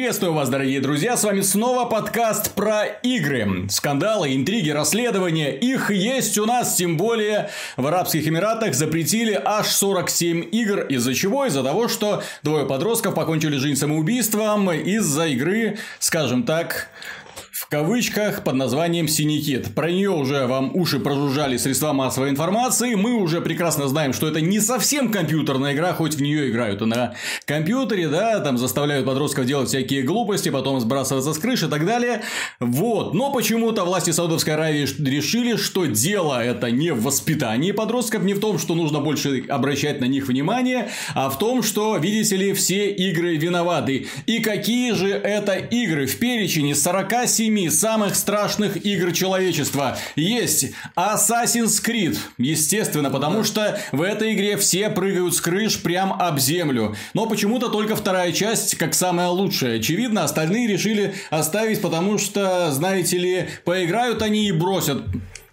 Приветствую вас, дорогие друзья, с вами снова подкаст про игры. Скандалы, интриги, расследования, их есть у нас, тем более в Арабских Эмиратах запретили аж 47 игр. Из-за чего? Из-за того, что двое подростков покончили жизнь самоубийством из-за игры, скажем так, кавычках под названием «Синий Про нее уже вам уши прожужжали средства массовой информации. Мы уже прекрасно знаем, что это не совсем компьютерная игра, хоть в нее играют на компьютере, да, там заставляют подростков делать всякие глупости, потом сбрасываться с крыши и так далее. Вот. Но почему-то власти Саудовской Аравии решили, что дело это не в воспитании подростков, не в том, что нужно больше обращать на них внимание, а в том, что, видите ли, все игры виноваты. И какие же это игры? В перечне 47 семи самых страшных игр человечества есть Assassin's Creed. Естественно, потому что в этой игре все прыгают с крыш прям об землю. Но почему-то только вторая часть как самая лучшая. Очевидно, остальные решили оставить, потому что, знаете ли, поиграют они и бросят.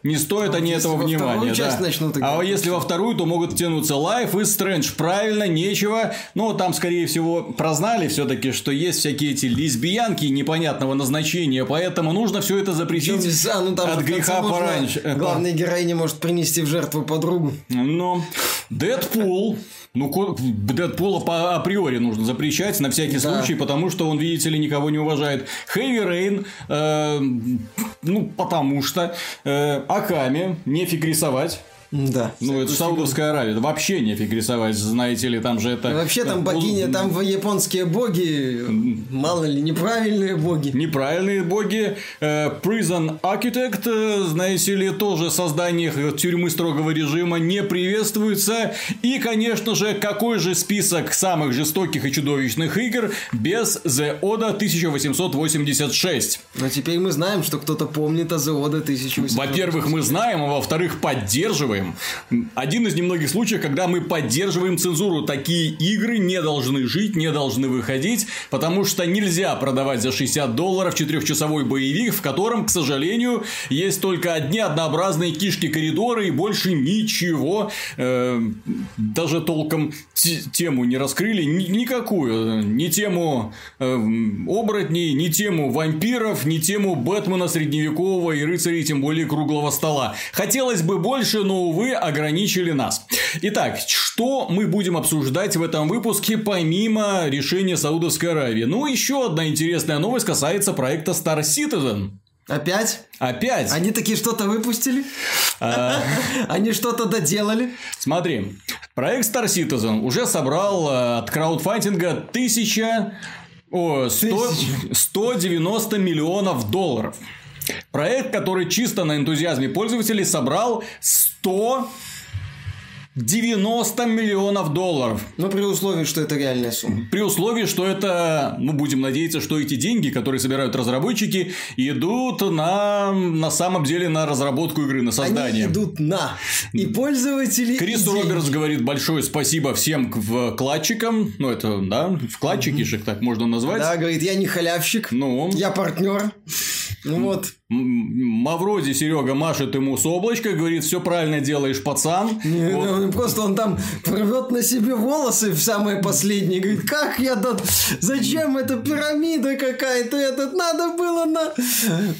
Не стоит а они этого внимания. Да. Начнут а если во вторую, то могут тянуться Life и Strange. Правильно, нечего. Но там, скорее всего, прознали все-таки, что есть всякие эти лесбиянки непонятного назначения. Поэтому нужно все это запретить а, ну, там от греха пораньше. Главная героиня может принести в жертву подругу. Но Дэдпул ну, Дэдпула по априори нужно запрещать на всякий да. случай, потому что он, видите ли, никого не уважает. Хэви Рейн, э, ну, потому что э, Аками нефиг рисовать. Да. Ну, это Саудовская Аравия. Вообще нефиг рисовать, знаете ли, там же это... Вообще там богини, там японские боги, мало ли, неправильные боги. Неправильные боги. Э, Prison Architect, э, знаете ли, тоже создание тюрьмы строгого режима не приветствуется. И, конечно же, какой же список самых жестоких и чудовищных игр без The Oda 1886? Но теперь мы знаем, что кто-то помнит о The Oda 1886. Во-первых, мы знаем, а во-вторых, поддерживаем поддерживаем. Один из немногих случаев, когда мы поддерживаем цензуру. Такие игры не должны жить, не должны выходить, потому что нельзя продавать за 60 долларов четырехчасовой боевик, в котором, к сожалению, есть только одни однообразные кишки-коридоры и больше ничего. Э, даже толком тему не раскрыли, ни, никакую. Ни тему э, оборотней, ни тему вампиров, ни тему Бэтмена средневекового и рыцарей, тем более круглого стола. Хотелось бы больше, но увы, ограничили нас. Итак, что мы будем обсуждать в этом выпуске помимо решения Саудовской Аравии? Ну, еще одна интересная новость касается проекта Star Citizen. Опять? Опять? Они такие что-то выпустили? А. Они что-то доделали? Смотри, проект Star Citizen уже собрал э, от краудфандинга 1000... О, 100, 190 миллионов долларов. Проект, который чисто на энтузиазме пользователей собрал 100 90 миллионов долларов. Ну, при условии, что это реальная сумма. При условии, что это, ну, будем надеяться, что эти деньги, которые собирают разработчики, идут на, на самом деле на разработку игры, на создание. Они идут на. И пользователи, Крис и Робертс деньги. говорит большое спасибо всем вкладчикам. Ну, это, да, вкладчики же так можно назвать. Да, говорит, я не халявщик. Ну. Я партнер. Ну вот. Мавроди Серега машет ему с облачка, говорит, все правильно делаешь, пацан. Не, вот. ну, просто он там рвет на себе волосы в самое последнее. Говорит, как я тут, зачем эта пирамида какая-то, этот надо было на,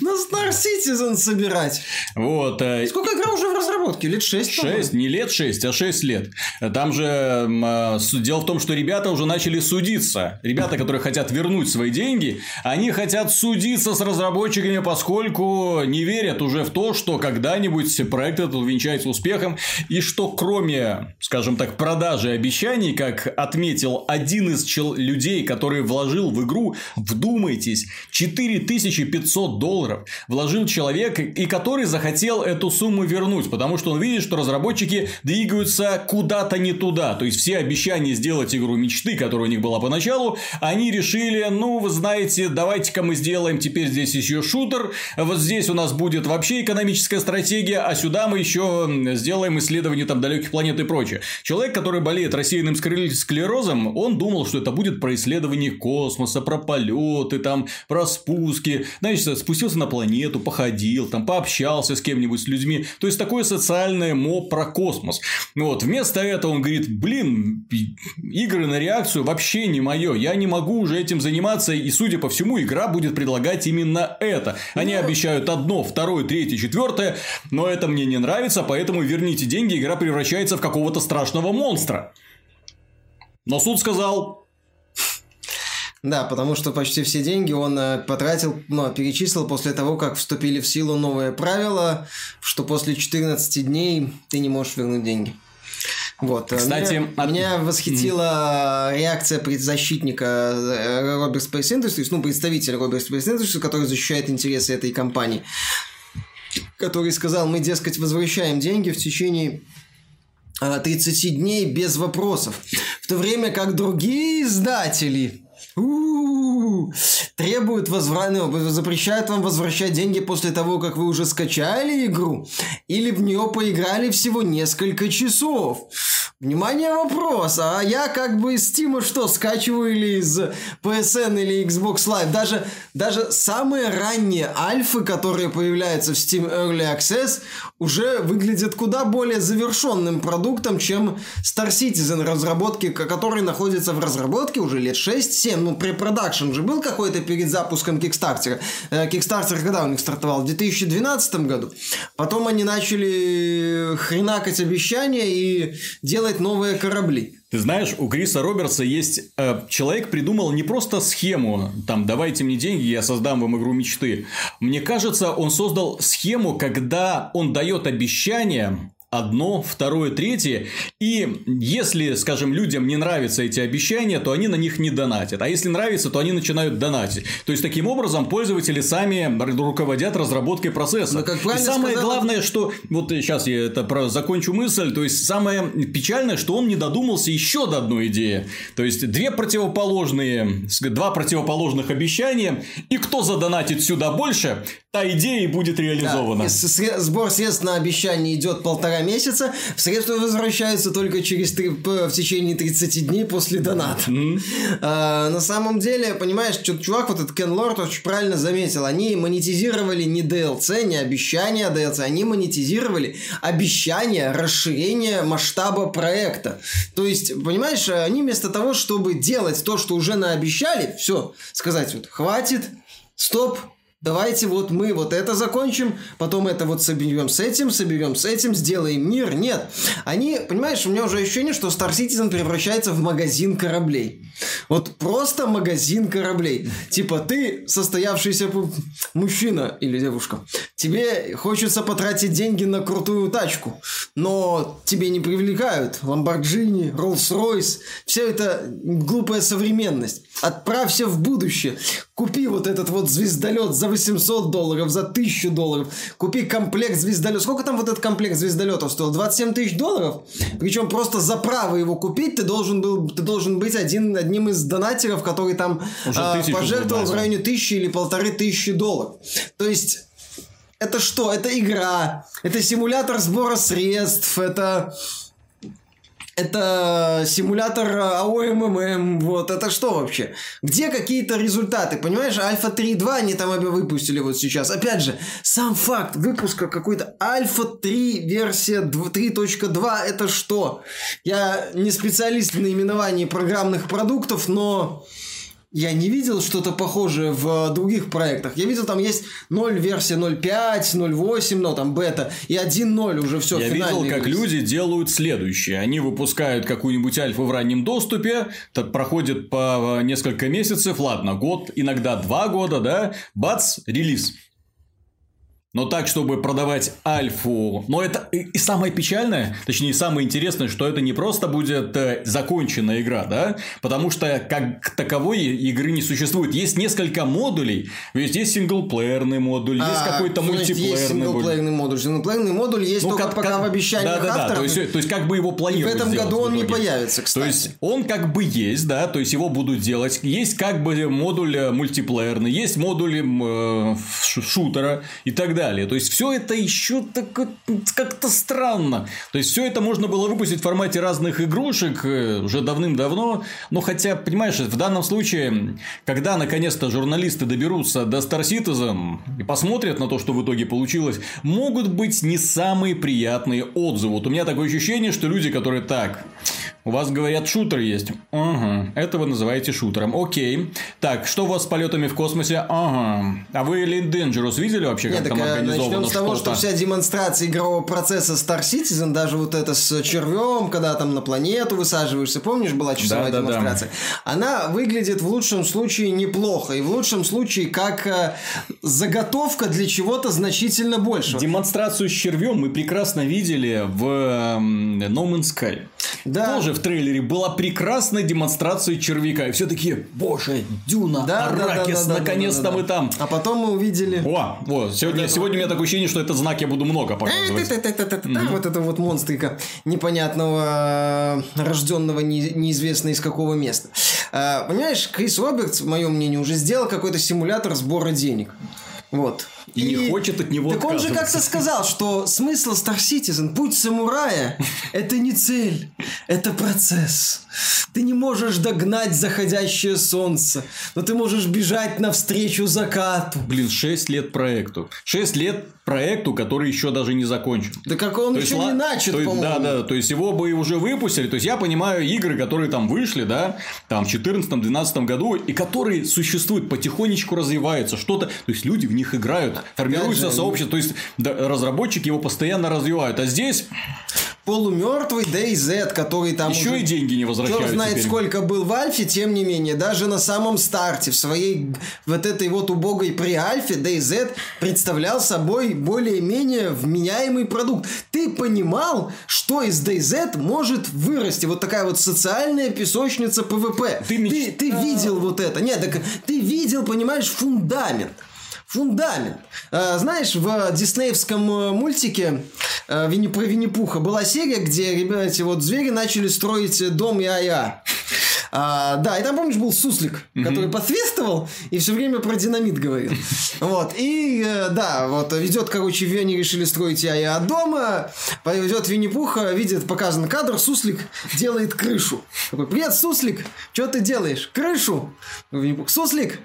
на Star Citizen собирать. Вот. Э, Сколько игра уже в разработке? Лет 6? 6, не лет 6, а 6 лет. Там же э, дело в том, что ребята уже начали судиться. Ребята, которые хотят вернуть свои деньги, они хотят судиться с разработчиками, поскольку поскольку не верят уже в то, что когда-нибудь проект этот увенчается успехом, и что кроме, скажем так, продажи обещаний, как отметил один из чел- людей, который вложил в игру, вдумайтесь, 4500 долларов вложил человек, и который захотел эту сумму вернуть, потому что он видит, что разработчики двигаются куда-то не туда, то есть все обещания сделать игру мечты, которая у них была поначалу, они решили, ну, вы знаете, давайте-ка мы сделаем теперь здесь еще шутер, вот здесь у нас будет вообще экономическая стратегия, а сюда мы еще сделаем исследование там далеких планет и прочее. Человек, который болеет рассеянным склерозом, он думал, что это будет про исследование космоса, про полеты, там, про спуски. Значит, спустился на планету, походил, там, пообщался с кем-нибудь, с людьми. То есть, такое социальное мо про космос. Вот, вместо этого он говорит, блин, игры на реакцию вообще не мое, я не могу уже этим заниматься, и, судя по всему, игра будет предлагать именно это. Они ну... обещают одно, второе, третье, четвертое, но это мне не нравится, поэтому верните деньги, игра превращается в какого-то страшного монстра. Но суд сказал, да, потому что почти все деньги он э, потратил, ну, перечислил после того, как вступили в силу новые правила, что после 14 дней ты не можешь вернуть деньги. Вот. Э, Кстати, меня, от... меня восхитила реакция предзащитника э, Роберт Space Industries, ну, представителя Роберт Space Industries, который защищает интересы этой компании, который сказал, мы, дескать, возвращаем деньги в течение 30 дней без вопросов. В то время как другие издатели требуют возврата, ну, запрещают вам возвращать деньги после того, как вы уже скачали игру, или в нее поиграли всего несколько часов. Внимание, вопрос. А я как бы из Steam что, скачиваю или из PSN или Xbox Live? Даже, даже самые ранние альфы, которые появляются в Steam Early Access, уже выглядят куда более завершенным продуктом, чем Star Citizen разработки, который находится в разработке уже лет 6-7. Ну, препродакшн же был какой-то перед запуском Kickstarter. Kickstarter когда у них стартовал? В 2012 году. Потом они начали хренакать обещания и делать новые корабли. Ты знаешь, у Криса Робертса есть... Э, человек придумал не просто схему, там, давайте мне деньги, я создам вам игру мечты. Мне кажется, он создал схему, когда он дает обещание одно, второе, третье. И если, скажем, людям не нравятся эти обещания, то они на них не донатят. А если нравится, то они начинают донатить. То есть, таким образом, пользователи сами руководят разработкой процесса. как и самое сказала... главное, что... Вот сейчас я это про... закончу мысль. То есть, самое печальное, что он не додумался еще до одной идеи. То есть, две противоположные... Два противоположных обещания. И кто задонатит сюда больше, та идея и будет реализована. Да. Сбор средств на обещание идет полтора месяца, средства возвращаются только через три, в течение 30 дней после доната. Mm-hmm. А, на самом деле, понимаешь, что чувак, вот этот Кен Лорд очень правильно заметил, они монетизировали не DLC, не обещания DLC, они монетизировали обещание расширения масштаба проекта. То есть, понимаешь, они вместо того, чтобы делать то, что уже наобещали, все, сказать вот, хватит, стоп, Давайте вот мы вот это закончим, потом это вот соберем с этим, соберем с этим, сделаем мир. Нет. Они, понимаешь, у меня уже ощущение, что Star Citizen превращается в магазин кораблей. Вот просто магазин кораблей. Типа ты состоявшийся мужчина или девушка. Тебе хочется потратить деньги на крутую тачку, но тебе не привлекают Lamborghini, Rolls-Royce. Все это глупая современность. Отправься в будущее. Купи вот этот вот звездолет за 800 долларов, за 1000 долларов. Купи комплект звездолета. Сколько там вот этот комплект звездолетов стоил? 27 тысяч долларов? Причем просто за право его купить ты должен был, ты должен быть один, одним из донатеров, который там а, пожертвовал в районе тысячи или полторы тысячи долларов. То есть это что? Это игра, это симулятор сбора средств, это это симулятор АОММ, вот, это что вообще? Где какие-то результаты, понимаешь? Альфа 3.2 они там обе выпустили вот сейчас. Опять же, сам факт выпуска какой-то Альфа 3 версия 3.2 это что? Я не специалист в наименовании программных продуктов, но я не видел что-то похожее в других проектах. Я видел, там есть 0 версия 0.5, 0.8, но там бета, и 1.0 уже все Я видел, как релиз. люди делают следующее. Они выпускают какую-нибудь альфу в раннем доступе, так проходит по несколько месяцев, ладно, год, иногда два года, да, бац, релиз. Но так, чтобы продавать альфу. Но это и самое печальное, точнее, самое интересное, что это не просто будет э, законченная игра, да? Потому что как таковой игры не существует. Есть несколько модулей. Ведь есть синглплеерный модуль, а, есть какой-то мультиплеерный есть синглплеерный модуль. Синглплеерный модуль есть ну, только как, пока как... в обещаниях да, да, авторов. Да, то есть, то есть, как бы его планируют в этом году он не появится, кстати. То есть, он как бы есть, да, то есть, его будут делать. Есть как бы модуль э, мультиплеерный, есть модуль э, шутера и так далее. То есть, все это еще так, как-то странно. То есть, все это можно было выпустить в формате разных игрушек э, уже давным-давно. Но хотя, понимаешь, в данном случае, когда наконец-то журналисты доберутся до Star Citizen и посмотрят на то, что в итоге получилось, могут быть не самые приятные отзывы. Вот у меня такое ощущение, что люди, которые так, у вас, говорят, шутер есть. Ага. Это вы называете шутером. Окей. Так, что у вас с полетами в космосе? Ага. А вы Elite Dangerous видели вообще, как Нет, там так, э, организовано начнем с того, что вся демонстрация игрового процесса Star Citizen, даже вот это с червем, когда там на планету высаживаешься, помнишь, была часовая да, демонстрация? Да, да. Она выглядит в лучшем случае неплохо. И в лучшем случае как э, заготовка для чего-то значительно большего. Демонстрацию с червем мы прекрасно видели в No Man's Sky. Да. Тоже в трейлере была прекрасная демонстрация червяка. И все такие, боже, Дюна, да, Аракис, да, да, да, наконец-то да, да, да, мы там. А потом мы увидели... О, вот, сегодня, вот сегодня у меня такое ощущение, что этот знак я буду много показывать. Вот это вот монстрика непонятного, рожденного неизвестно из какого места. А, понимаешь, Крис Робертс, в моем мнении, уже сделал какой-то симулятор сбора денег. Вот. И, и не хочет от него Так он же как-то сказал, что смысл Star Citizen, путь самурая, это не цель, это процесс. Ты не можешь догнать заходящее солнце, но ты можешь бежать навстречу закату. Блин, 6 лет проекту. 6 лет проекту, который еще даже не закончен. Да как он то еще есть, не начат, то есть, Да, да, то есть его бы уже выпустили. То есть я понимаю игры, которые там вышли, да, там в 2014-2012 году, и которые существуют, потихонечку развиваются, что-то. То есть люди в них играют, формируется сообщество, то есть разработчики его постоянно развивают. А здесь полумертвый DayZ, который там еще уже... и деньги не возвращают. Кто знает, теперь. сколько был в Альфе, тем не менее, даже на самом старте, в своей вот этой вот убогой при Альфе, DayZ представлял собой более-менее вменяемый продукт. Ты понимал, что из DayZ может вырасти вот такая вот социальная песочница PvP. Ты, меч... ты, ты видел вот это? Нет, так ты видел, понимаешь, фундамент фундамент. А, знаешь, в диснеевском э, мультике э, Винни, про Винни-Пуха была серия, где ребята, эти вот звери начали строить дом ая. А, да, и там, помнишь, был суслик, mm-hmm. который посвистывал и все время про динамит говорил. Вот, и э, да, вот ведет, короче, они решили строить я дома, поведет Винни-Пуха, видит показан кадр, суслик делает крышу. Такой, привет, суслик, что ты делаешь? Крышу. Винни-Пух, суслик,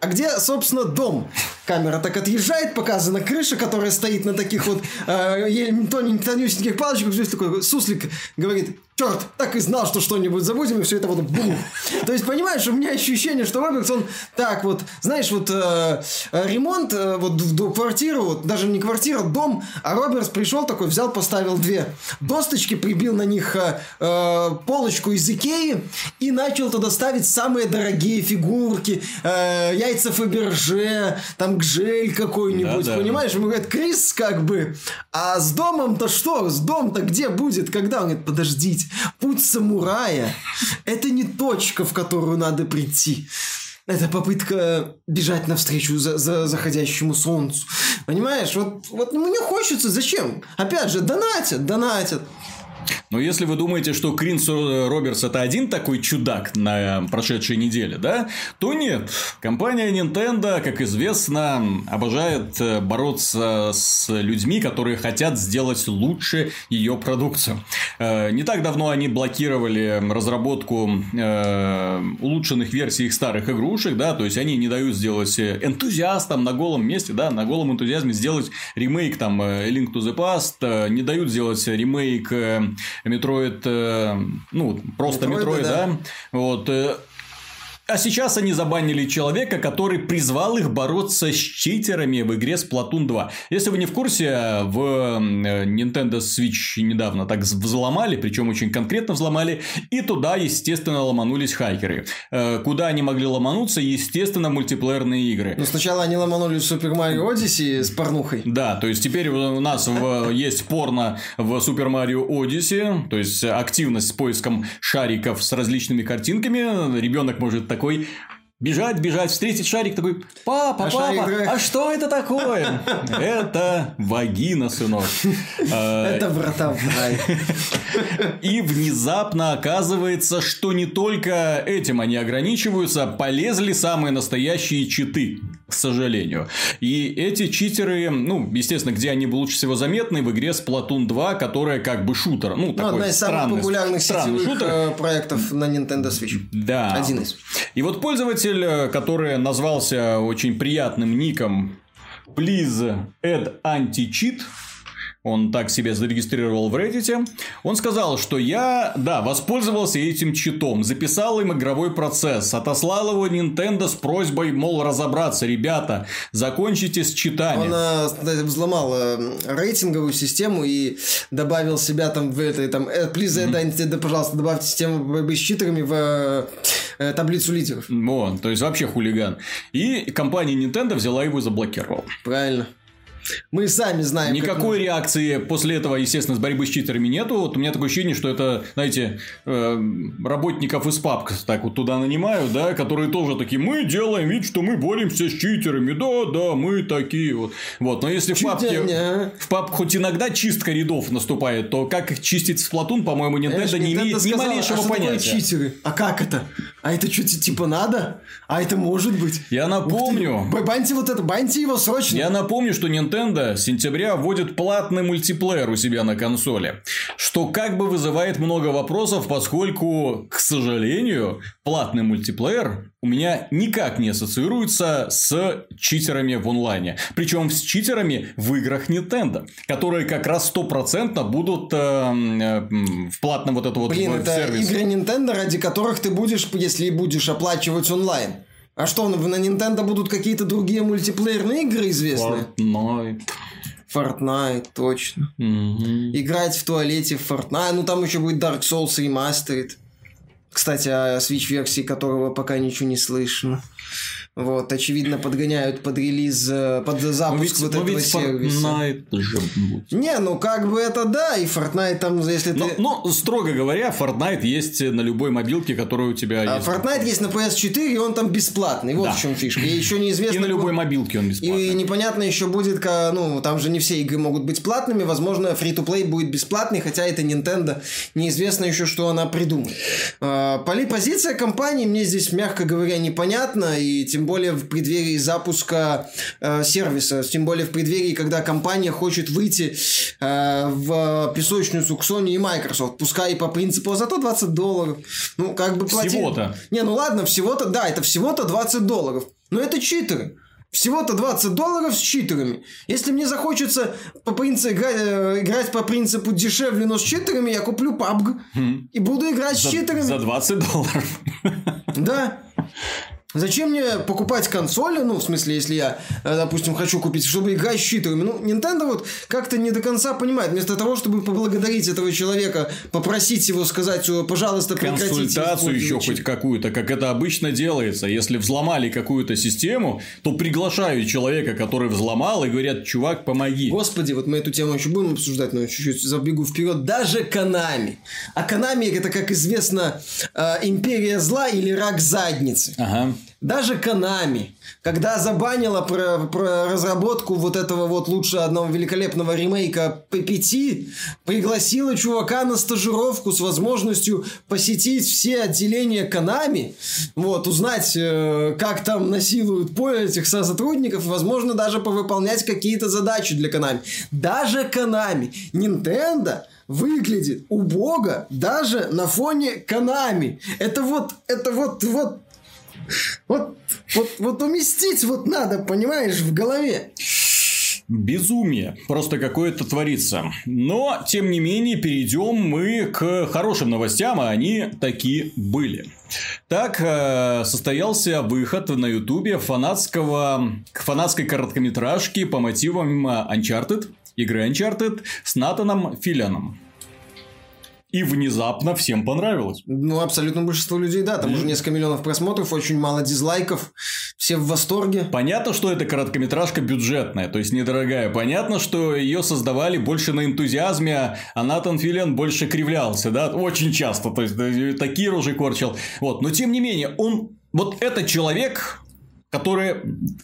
а где, собственно, дом? Камера так отъезжает, показана крыша, которая стоит на таких вот э, тоненьких палочках. Здесь такой суслик говорит, черт, так и знал, что что-нибудь забудем, и все это вот бум. То есть, понимаешь, у меня ощущение, что Робертс, он так вот, знаешь, вот э, ремонт э, вот в, в квартиру, вот, даже не квартира, дом, а Робертс пришел такой, взял, поставил две досточки, прибил на них э, э, полочку из Икеи и начал туда ставить самые дорогие фигурки, э, яйца Фаберже, там гжель какой-нибудь, да, да. понимаешь? Ему говорят, Крис как бы, а с домом-то что? С дом-то где будет? Когда? Он говорит, подождите, Путь самурая – это не точка, в которую надо прийти. Это попытка бежать навстречу за, за заходящему солнцу. Понимаешь, вот, вот мне хочется, зачем? Опять же, донатят, донатят. Но если вы думаете, что Кринс Робертс это один такой чудак на прошедшей неделе, да, то нет. Компания Nintendo, как известно, обожает э, бороться с людьми, которые хотят сделать лучше ее продукцию. Э, не так давно они блокировали разработку э, улучшенных версий их старых игрушек, да, то есть они не дают сделать энтузиастам на голом месте, да, на голом энтузиазме сделать ремейк там Link to the Past, не дают сделать ремейк Metroid, э, ну, просто Metroid, да. да. Вот. А сейчас они забанили человека, который призвал их бороться с читерами в игре Splatoon 2. Если вы не в курсе, в э, Nintendo Switch недавно так взломали, причем очень конкретно взломали, и туда, естественно, ломанулись хакеры. Э, куда они могли ломануться? Естественно, мультиплеерные игры. Но сначала они ломанули в Super Mario Odyssey с порнухой. Да, то есть теперь у нас в, есть порно в Super Mario Odyssey, то есть активность с поиском шариков с различными картинками. Ребенок может так такой бежать, бежать, встретить шарик такой, папа, а папа, шарик... а что это такое? Это вагина, сынок. Это врата в рай. И внезапно оказывается, что не только этим они ограничиваются, полезли самые настоящие читы к сожалению. И эти читеры, ну, естественно, где они лучше всего заметны в игре Splatoon 2, которая как бы шутер. Ну, ну такой одна из странный, самых популярных странный сетевых шутер. Э, проектов на Nintendo Switch. Да. Один из. И вот пользователь, э, который назвался очень приятным ником Please add anti-cheat, он так себя зарегистрировал в Reddit, он сказал, что я, да, воспользовался этим читом, записал им игровой процесс, отослал его Nintendo с просьбой, мол, разобраться, ребята, закончите с читами. Он э, взломал э, рейтинговую систему и добавил себя там в этой, там, э, please, mm-hmm. да, пожалуйста, добавьте систему борьбы с читерами в э, таблицу лидеров. Вот, то есть вообще хулиган. И компания Nintendo взяла его и заблокировала. Правильно. Мы сами знаем. Никакой реакции после этого, естественно, с борьбы с читерами нету. Вот у меня такое ощущение, что это, знаете, э, работников из папк так вот туда нанимают, да, которые тоже такие, мы делаем вид, что мы боремся с читерами, да, да, мы такие вот. Вот, но если в папке, в папке хоть иногда чистка рядов наступает, то как их чистить в Splatoon, по-моему, Nintendo Эш, не имеет сказала, ни малейшего а понятия. читеры? А как это? А это что, типа надо? А это может быть? Я напомню. Баньте вот это, баньте его срочно. Я напомню, что Nintendo Nintendo с сентября вводит платный мультиплеер у себя на консоли, что как бы вызывает много вопросов, поскольку, к сожалению, платный мультиплеер у меня никак не ассоциируется с читерами в онлайне. Причем с читерами в играх Nintendo, которые как раз стопроцентно будут э, э, в платном вот это вот Блин, вот это сервис. игры Nintendo, ради которых ты будешь, если будешь оплачивать онлайн. А что, на Nintendo будут какие-то другие мультиплеерные игры известные? Fortnite. Fortnite, точно. Угу. Играть в туалете в Fortnite. Ну, там еще будет Dark Souls Remastered. Кстати, о Switch-версии которого пока ничего не слышно. Вот, очевидно, подгоняют под релиз, э, под запуск ведь, вот этого ведь сервиса. Fortnite же будет. Не, ну как бы это да, и Fortnite там, если но, ты... Но, строго говоря, Fortnite есть на любой мобилке, которая у тебя а есть. Fortnite есть на PS4, и он там бесплатный. Вот да. в чем фишка. И еще неизвестно... И на любой мобилке он бесплатный. И непонятно еще будет, ну, там же не все игры могут быть платными. Возможно, free-to-play будет бесплатный, хотя это Nintendo. Неизвестно еще, что она придумает. А, позиция компании мне здесь, мягко говоря, непонятна, и тем более в преддверии запуска э, сервиса, тем более в преддверии, когда компания хочет выйти э, в песочницу к Sony и Microsoft, пускай и по принципу, а зато 20 долларов. Ну, как бы платить... Всего-то. Не, ну ладно, всего-то, да, это всего-то 20 долларов. Но это читеры. Всего-то 20 долларов с читерами. Если мне захочется по принципу, играть, э, играть по принципу дешевле, но с читерами, я куплю PUBG хм. и буду играть за, с читерами. За 20 долларов. Да. Зачем мне покупать консоли, ну, в смысле, если я, э, допустим, хочу купить, чтобы играть с щитами? Ну, Nintendo вот как-то не до конца понимает. Вместо того, чтобы поблагодарить этого человека, попросить его сказать, пожалуйста, прекратите. Консультацию еще хоть какую-то, как это обычно делается. Если взломали какую-то систему, то приглашают человека, который взломал, и говорят, чувак, помоги. Господи, вот мы эту тему еще будем обсуждать, но чуть-чуть забегу вперед. Даже Канами. А Канами это, как известно, э, империя зла или рак задницы. Ага. Даже Konami, когда забанила про, про разработку вот этого вот лучше одного великолепного ремейка P5, пригласила чувака на стажировку с возможностью посетить все отделения Konami, вот, узнать, э, как там насилуют этих сотрудников, и, возможно, даже повыполнять какие-то задачи для Konami. Даже Konami. Nintendo выглядит убого даже на фоне Konami. Это вот, это вот, вот вот, вот, вот уместить вот надо, понимаешь, в голове. Безумие. Просто какое-то творится. Но, тем не менее, перейдем мы к хорошим новостям, а они такие были. Так э, состоялся выход на Ютубе фанатского, фанатской короткометражки по мотивам Uncharted, игры Uncharted с Натаном Филианом. И внезапно всем понравилось. Ну, абсолютно большинство людей, да. Там mm. уже несколько миллионов просмотров, очень мало дизлайков. Все в восторге. Понятно, что это короткометражка бюджетная, то есть недорогая. Понятно, что ее создавали больше на энтузиазме, а Натан Филиан больше кривлялся, да, очень часто. То есть, такие рожи корчил. Вот. Но, тем не менее, он... Вот этот человек, который,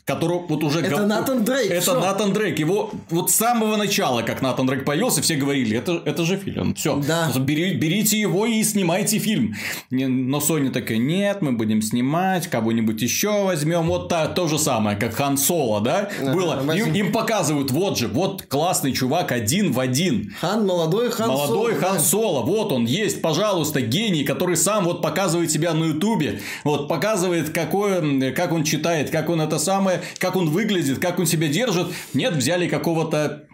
который вот уже... Это готов... Натан Дрейк. Это что? Натан Дрейк. Его вот с самого начала, как Натан Дрейк появился, все говорили, это, это же фильм. Все. Да. Бери, берите его и снимайте фильм. Но Sony такая, нет, мы будем снимать, кого-нибудь еще возьмем. Вот та, то же самое, как Хан Соло, да? да Было. Им, им показывают, вот же, вот классный чувак один в один. Хан, молодой Хан молодой Соло. Хан да. Соло. Вот он есть, пожалуйста, гений, который сам вот показывает себя на Ютубе. Вот показывает, какой, как он читает читает, как он это самое, как он выглядит, как он себя держит. Нет, взяли какого-то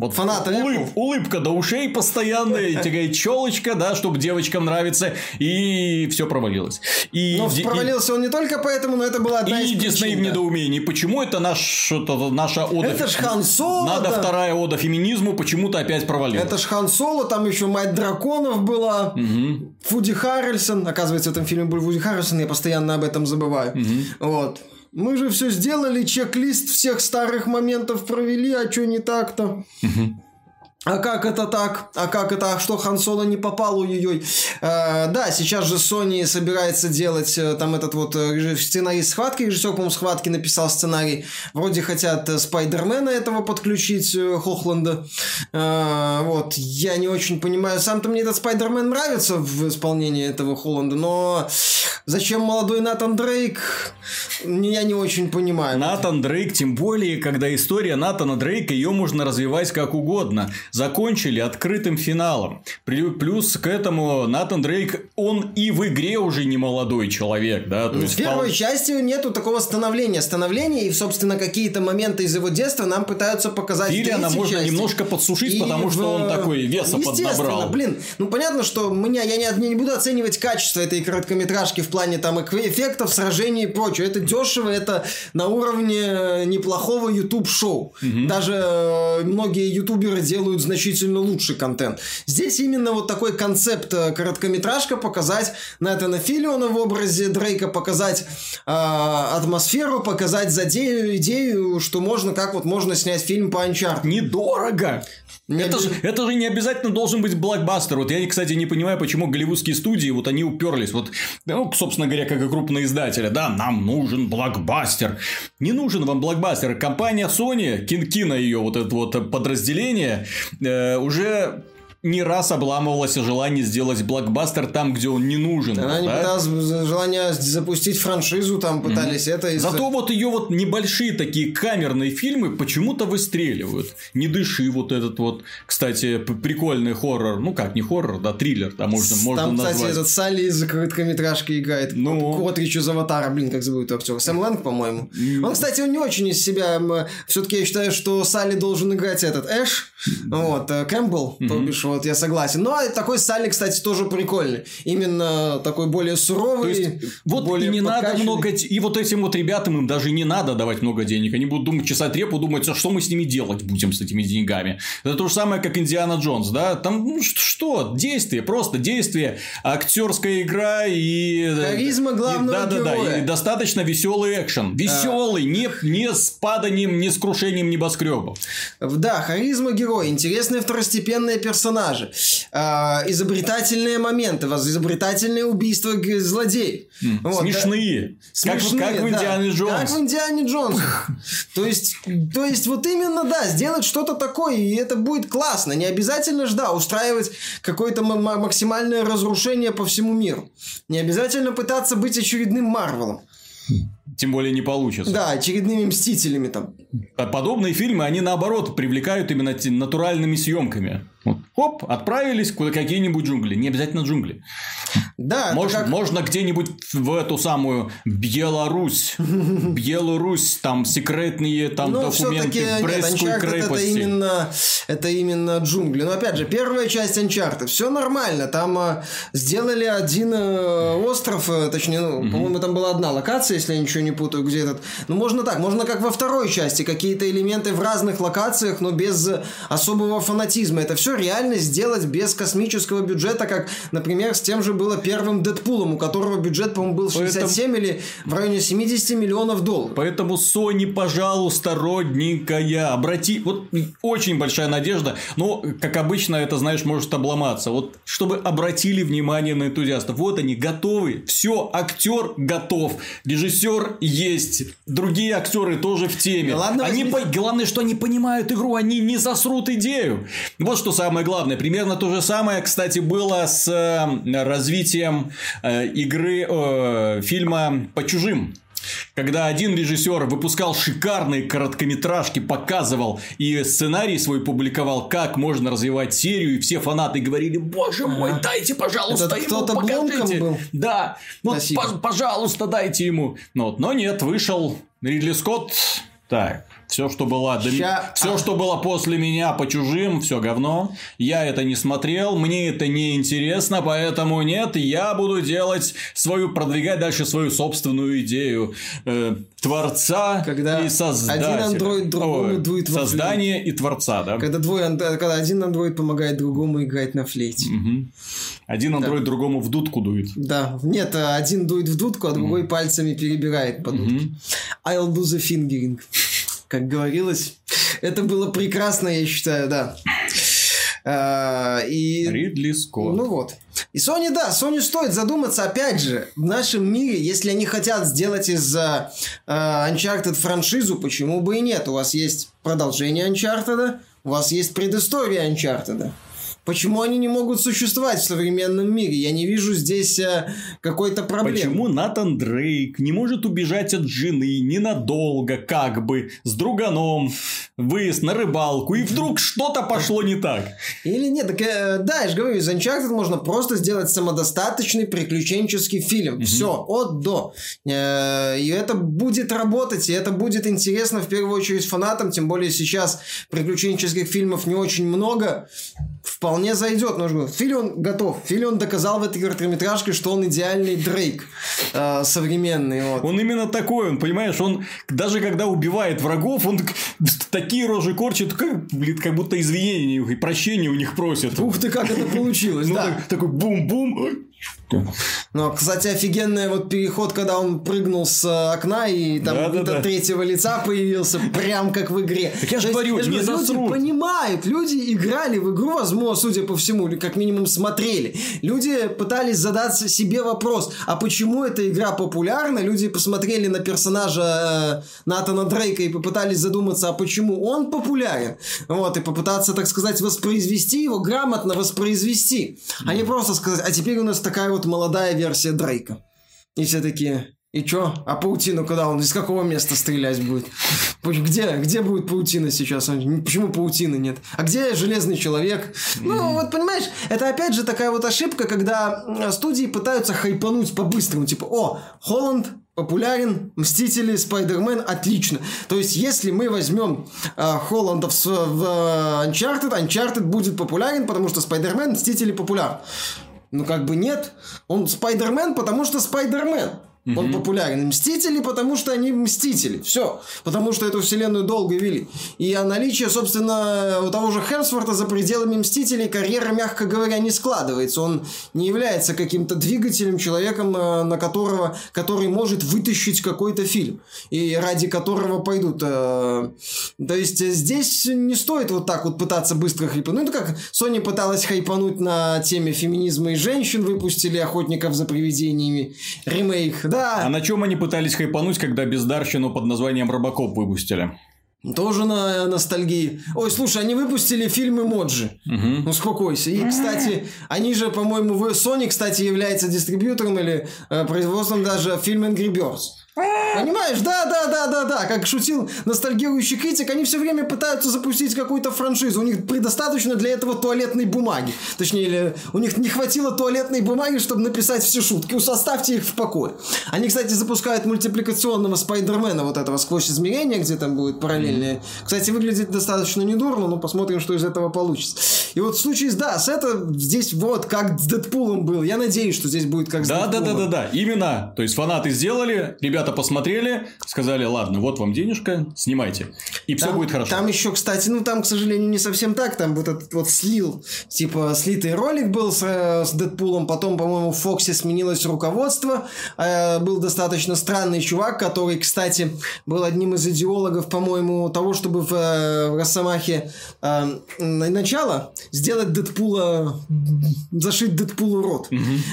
вот фанаты улыб, улыбка до ушей постоянная, и такая челочка, да, чтобы девочкам нравится, и все провалилось. И, но и, провалился он не только поэтому, но это была одна и из причин. И Дисней в недоумении. Почему это наш, это, наша ода... Это ж Хан Соло. Надо да. вторая ода феминизму, почему-то опять провалилась. Это ж Хан Соло, там еще Мать Драконов была, угу. Фуди Харрельсон. Оказывается, в этом фильме был Фуди Харрельсон, я постоянно об этом забываю. Угу. Вот. Мы же все сделали, чек-лист всех старых моментов провели, а что не так-то? Угу. А как это так? А как это? А что Хан Соло не попал у ее? Э, да, сейчас же Sony собирается делать э, там этот вот э, сценарий схватки, режиссер, по-моему, схватки написал сценарий. Вроде хотят э, Спайдермена этого подключить, Хохланда. Э, вот, я не очень понимаю. Сам-то мне этот Спайдермен нравится в исполнении этого Холланда, но зачем молодой Натан Дрейк? Я не очень понимаю. Натан Дрейк, тем более, когда история Натана Дрейка, ее можно развивать как угодно закончили открытым финалом. Плюс к этому Натан Дрейк, он и в игре уже не молодой человек, да? То есть в первой впол... части нету такого становления. Становления и, собственно, какие-то моменты из его детства нам пытаются показать Филиана можно части. немножко подсушить, и потому в... что он такой веса поднабрал. блин, ну понятно, что меня, я не, не буду оценивать качество этой короткометражки в плане там эффектов, сражений и прочего. Это дешево, это на уровне неплохого YouTube-шоу. Угу. Даже э, многие ютуберы делают делают значительно лучший контент. Здесь именно вот такой концепт э, короткометражка показать Натана Филиона в образе Дрейка, показать э, атмосферу, показать задею, идею, что можно, как вот можно снять фильм по Uncharted. Недорого! Не это, же, это же не обязательно должен быть блокбастер. Вот я, кстати, не понимаю, почему голливудские студии, вот они уперлись. Вот, ну, собственно говоря, как и крупные издатели. Да, нам нужен блокбастер. Не нужен вам блокбастер. Компания Sony, Кинкина ее вот это вот подразделение, уже не раз обламывалось желание сделать блокбастер там, где он не нужен. Она да? не пыталась желание запустить франшизу, там пытались mm-hmm. это. Из... Зато вот ее вот небольшие такие камерные фильмы почему-то выстреливают. Не дыши вот этот вот, кстати, прикольный хоррор. Ну как, не хоррор, да, триллер, да, можно, там, можно назвать. кстати, этот Салли из короткометражки играет. Ну... Котрич из Аватара, блин, как зовут актер. Сэм Лэнг, по-моему. Mm-hmm. Он, кстати, он не очень из себя... Все-таки я считаю, что Салли должен играть этот Эш. Вот, э, Кэмпбелл, mm-hmm. то бишь вот я согласен. Но такой Салли, кстати, тоже прикольный. Именно такой более суровый. То есть, вот более и не надо много... И вот этим вот ребятам им даже не надо давать много денег. Они будут думать, чесать репу, думать, а что мы с ними делать будем с этими деньгами. Это то же самое, как Индиана Джонс, да? Там ну, что? Действие, просто действие, актерская игра и... Э, Харизма главного и, да, героя. Да, да, и достаточно веселый экшен. Веселый, а... не, не с паданием, не с крушением небоскребов. Да, харизма героя, интересные второстепенные персонажи э, изобретательные моменты, изобретательные убийства злодеев. Mm, вот, смешные. Да, смешные. Как, как в Индиане да, Джонс. Как в Индиане Джонс. то, есть, то есть, вот именно, да, сделать что-то такое, и это будет классно. Не обязательно ж, да, устраивать какое-то максимальное разрушение по всему миру. Не обязательно пытаться быть очередным Марвелом. Тем более не получится. Да, очередными мстителями там. Подобные фильмы, они наоборот привлекают именно натуральными съемками. Вот, хоп, отправились куда какие-нибудь джунгли. Не обязательно джунгли. Да, Мож, как... Можно где-нибудь в эту самую Беларусь. Беларусь, там секретные там Но документы Брестской крепости. Это именно, это именно джунгли. Но опять же, первая часть Uncharted, все нормально. Там э, сделали один э, остров, э, точнее, ну, угу. по-моему, там была одна локация, если я ничего не путаю, где этот. Ну, можно так, можно как во второй части, какие-то элементы в разных локациях, но без особого фанатизма. Это все реально сделать без космического бюджета, как, например, с тем же было первым Дэдпулом, у которого бюджет, по-моему, был 67 Поэтому... или в районе 70 миллионов долларов. Поэтому Sony, пожалуйста, родненькая, обрати... Вот очень большая надежда, но, как обычно, это, знаешь, может обломаться. Вот, чтобы обратили внимание на энтузиастов. Вот они, готовы. Все, актер готов. Режиссер есть. Другие актеры тоже в теме. ладно, они возьми... по... Главное, что они понимают игру, они не засрут идею. Вот что самое главное. Примерно то же самое, кстати, было с э, развитием э, игры э, фильма «По чужим». Когда один режиссер выпускал шикарные короткометражки, показывал и сценарий свой публиковал, как можно развивать серию, и все фанаты говорили, боже мой, дайте, пожалуйста, Это ему покажите. Был? Да, вот, пожалуйста, дайте ему. Но, ну но нет, вышел Ридли Скотт, так, все, что было, Ща... все, а... что было после меня по чужим, все говно. Я это не смотрел, мне это не интересно, поэтому нет, я буду делать свою, продвигать дальше свою собственную идею э, творца когда и создателя. Один андроид другому Ой, дует во Создание флейте. и творца, да? Когда, двое, когда один андроид помогает другому играть на флейте. Угу. Один андроид да. другому в дудку дует. Да, нет, один дует в дудку, а другой угу. пальцами перебирает по дудке. Угу. I'll do the fingering как говорилось. Это было прекрасно, я считаю, да. А, и... Ридли Скотт. Ну вот. И Sony, да, Sony стоит задуматься, опять же, в нашем мире, если они хотят сделать из uh, Uncharted франшизу, почему бы и нет? У вас есть продолжение Uncharted, у вас есть предыстория Uncharted. Почему они не могут существовать в современном мире? Я не вижу здесь э, какой-то проблемы. Почему Натан Дрейк не может убежать от жены ненадолго, как бы, с друганом, выезд на рыбалку, и вдруг что-то пошло не так? Или нет, так, э, да, я же говорю, из Uncharted можно просто сделать самодостаточный приключенческий фильм. Угу. Все, от до. Э, и это будет работать, и это будет интересно в первую очередь фанатам, тем более сейчас приключенческих фильмов не очень много. Вполне зайдет. Нужно. Филион готов. Филион доказал в этой короткометражке, что он идеальный Дрейк э, современный. Вот. Он именно такой, он, понимаешь, он даже когда убивает врагов, он такие рожи корчит, как, блин, как будто извинения и прощения у них просят. Ух ты, как это получилось, ну, да. Такой бум-бум, ну, кстати, офигенный вот переход, когда он прыгнул с э, окна и там да, да, да. третьего лица появился, прям как в игре. Так я же говорю, я не люди засрут. понимают, люди играли в игру, возможно, судя по всему, или как минимум смотрели. Люди пытались задать себе вопрос, а почему эта игра популярна? Люди посмотрели на персонажа э, Натана Дрейка и попытались задуматься, а почему он популярен? Вот, и попытаться, так сказать, воспроизвести его, грамотно воспроизвести. А не просто сказать, а теперь у нас такая вот молодая версия Дрейка. И все такие, и чё? А паутину куда он? Из какого места стрелять будет? Где? Где будет паутина сейчас? Почему паутины нет? А где Железный Человек? Ну, вот понимаешь, это опять же такая вот ошибка, когда студии пытаются хайпануть по-быстрому. Типа, о, Холланд популярен, Мстители, Спайдермен, отлично. То есть, если мы возьмем э, Холланда в, в Uncharted, Uncharted будет популярен, потому что Спайдермен, Мстители популярен. Ну, как бы нет. Он Спайдермен, потому что Спайдермен. Угу. Он популярен. Мстители, потому что они мстители. Все. Потому что эту вселенную долго вели. И о наличии, собственно, у того же Хемсворта за пределами Мстителей карьера, мягко говоря, не складывается. Он не является каким-то двигателем, человеком, э, на которого, который может вытащить какой-то фильм. И ради которого пойдут. Э, то есть, здесь не стоит вот так вот пытаться быстро хайпануть. Ну, как Sony пыталась хайпануть на теме феминизма и женщин, выпустили «Охотников за привидениями» ремейк да. А на чем они пытались хайпануть, когда бездарщину под названием Робокоп выпустили? Тоже на ностальгии. Ой, слушай, они выпустили фильм Эмоджи. Угу. Успокойся. И, кстати, они же, по-моему, Sony, кстати, является дистрибьютором или э, производством даже фильма Angry Birds. Понимаешь? Да, да, да, да, да. Как шутил ностальгирующий критик, они все время пытаются запустить какую-то франшизу. У них предостаточно для этого туалетной бумаги. Точнее, или у них не хватило туалетной бумаги, чтобы написать все шутки. Оставьте их в покое. Они, кстати, запускают мультипликационного Спайдермена вот этого сквозь измерения, где там будет параллельные. Кстати, выглядит достаточно недурно, но посмотрим, что из этого получится. И вот в случае с да, с это здесь вот как с Дэдпулом был. Я надеюсь, что здесь будет как с Да, да, Дэдпулом. да, да, да. Именно. То есть фанаты сделали, ребята посмотрели, сказали, ладно, вот вам денежка, снимайте. И все Там- будет хорошо. Там еще, кстати, ну там, к сожалению, не совсем так. Там вот этот вот слил, типа, слитый ролик был с, э, с Дэдпулом. Потом, по-моему, в Фоксе сменилось руководство. Э, был достаточно странный чувак, который, кстати, был одним из идеологов, по-моему, того, чтобы в, э, в Росомахе э, на- начало сделать Дэдпула, зашить Дэдпулу рот.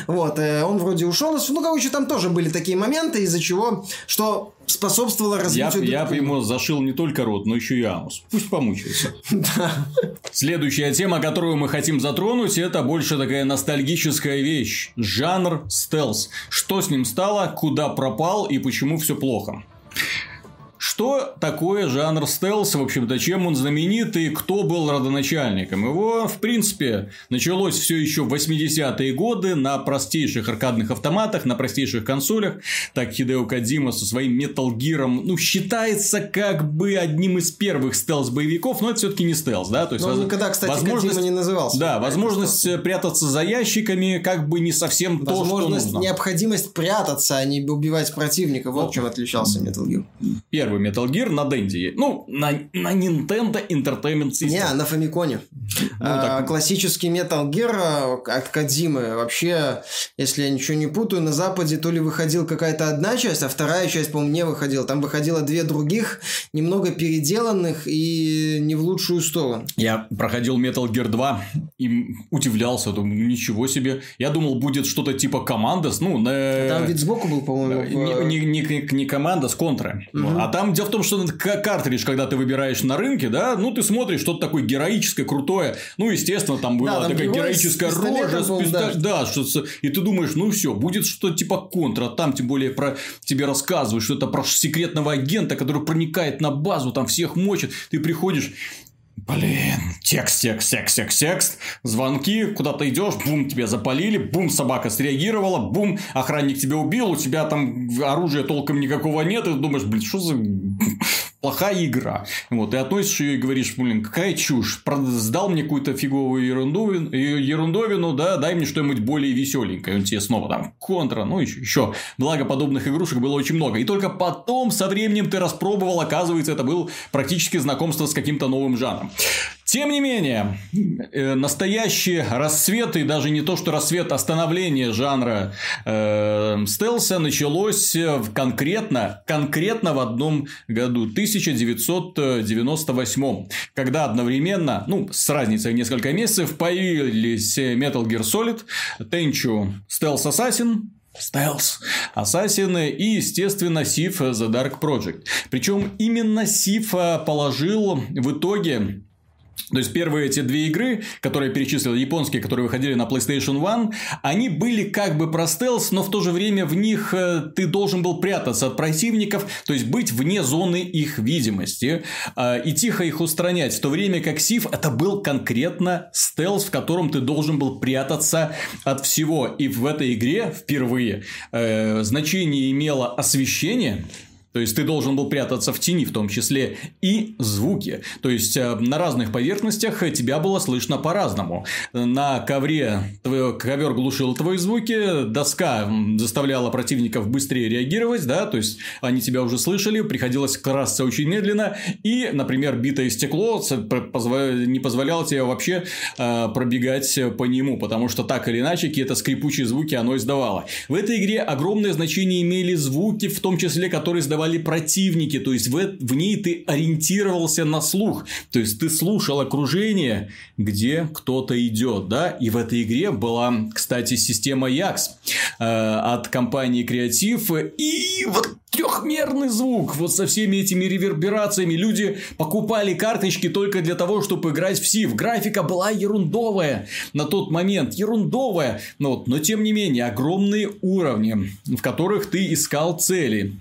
Вот, э, он вроде ушел. Ну, короче, там тоже были такие моменты, из-за чего, что способствовало Я, развитию я Дэдпула. ему зашил не только рот, но еще и анус. Пусть помучается. Следующая тема, которую мы хотим затронуть, это больше такая ностальгическая вещь. Жанр стелс. Что с ним стало, куда пропал и почему все плохо. Что такое жанр стелс, в общем-то, чем он знаменит и кто был родоначальником? Его, в принципе, началось все еще в 80-е годы на простейших аркадных автоматах, на простейших консолях. Так Хидео Кадзима со своим Metal Gear, ну, считается как бы одним из первых стелс-боевиков, но это все-таки не стелс, да? То есть, Но он воз- никогда, кстати, возможность- Кодзима не назывался. Да, возможность э, прятаться за ящиками как бы не совсем то, что Возможность, нужно. необходимость прятаться, а не убивать противника. Вот чем отличался Metal Gear. Первый Metal Gear на Денди. Ну, на, на Nintendo Entertainment System. Не, на Фамиконе. А, так- Классический Metal Gear а, от Кадзимы. Вообще, если я ничего не путаю, на Западе то ли выходила какая-то одна часть, а вторая часть, по-моему, не выходила. Там выходило две других, немного переделанных и не в лучшую сторону. Я проходил Metal Gear 2 и удивлялся, думаю, ну, ничего себе. Я думал, будет что-то типа Командос, ну, на... Там вид сбоку был, по-моему. в- не, не, не, не команда, с контры. А там дело в том, что картридж, когда ты выбираешь на рынке, да, ну ты смотришь что-то такое героическое, крутое. Ну, естественно, там была там такая героическая рожа, по-моему, писта- да. да, что и ты думаешь, ну все, будет что-то типа контра. Там тем более про тебе рассказывают, что это про секретного агента, который проникает на базу, там всех мочит. Ты приходишь. Блин, текст, текст, текст, текст, текст, звонки, куда-то идешь, бум, тебя запалили, бум, собака среагировала, бум, охранник тебя убил, у тебя там оружия толком никакого нет, и ты думаешь, блин, что за плохая игра. Вот, и относишь ее и говоришь, блин, какая чушь, сдал мне какую-то фиговую ерундовину, ерундовину, да, дай мне что-нибудь более веселенькое. Он тебе снова там контра, ну, еще, еще. Благо, подобных игрушек было очень много. И только потом, со временем, ты распробовал, оказывается, это был практически знакомство с каким-то новым жанром. Тем не менее, э, настоящий рассвет, и даже не то, что рассвет, а становление жанра э, стелса началось э, в- конкретно, конкретно в одном году, 1998, когда одновременно, ну, с разницей в несколько месяцев, появились э, Metal Gear Solid, Tenchu Stealth Assassin, Стелс, Ассасины и, естественно, Сиф The Dark Project. Причем именно Сиф положил в итоге то есть первые эти две игры, которые я перечислил, японские, которые выходили на PlayStation 1, они были как бы про стелс, но в то же время в них э, ты должен был прятаться от противников, то есть быть вне зоны их видимости э, и тихо их устранять. В то время как Сив это был конкретно стелс, в котором ты должен был прятаться от всего. И в этой игре впервые э, значение имело освещение, то есть ты должен был прятаться в тени, в том числе и звуки. То есть э, на разных поверхностях тебя было слышно по-разному. На ковре твой ковер глушил твои звуки, доска заставляла противников быстрее реагировать, да, то есть они тебя уже слышали, приходилось красться очень медленно, и, например, битое стекло не позволяло тебе вообще э, пробегать по нему, потому что так или иначе какие-то скрипучие звуки оно издавало. В этой игре огромное значение имели звуки, в том числе, которые издавали противники, то есть в, в ней ты ориентировался на слух, то есть ты слушал окружение, где кто-то идет, да, и в этой игре была, кстати, система Yax э, от компании Креатив, и вот трехмерный звук, вот со всеми этими реверберациями. Люди покупали карточки только для того, чтобы играть в Сив. Графика была ерундовая на тот момент, ерундовая, но, но тем не менее огромные уровни, в которых ты искал цели.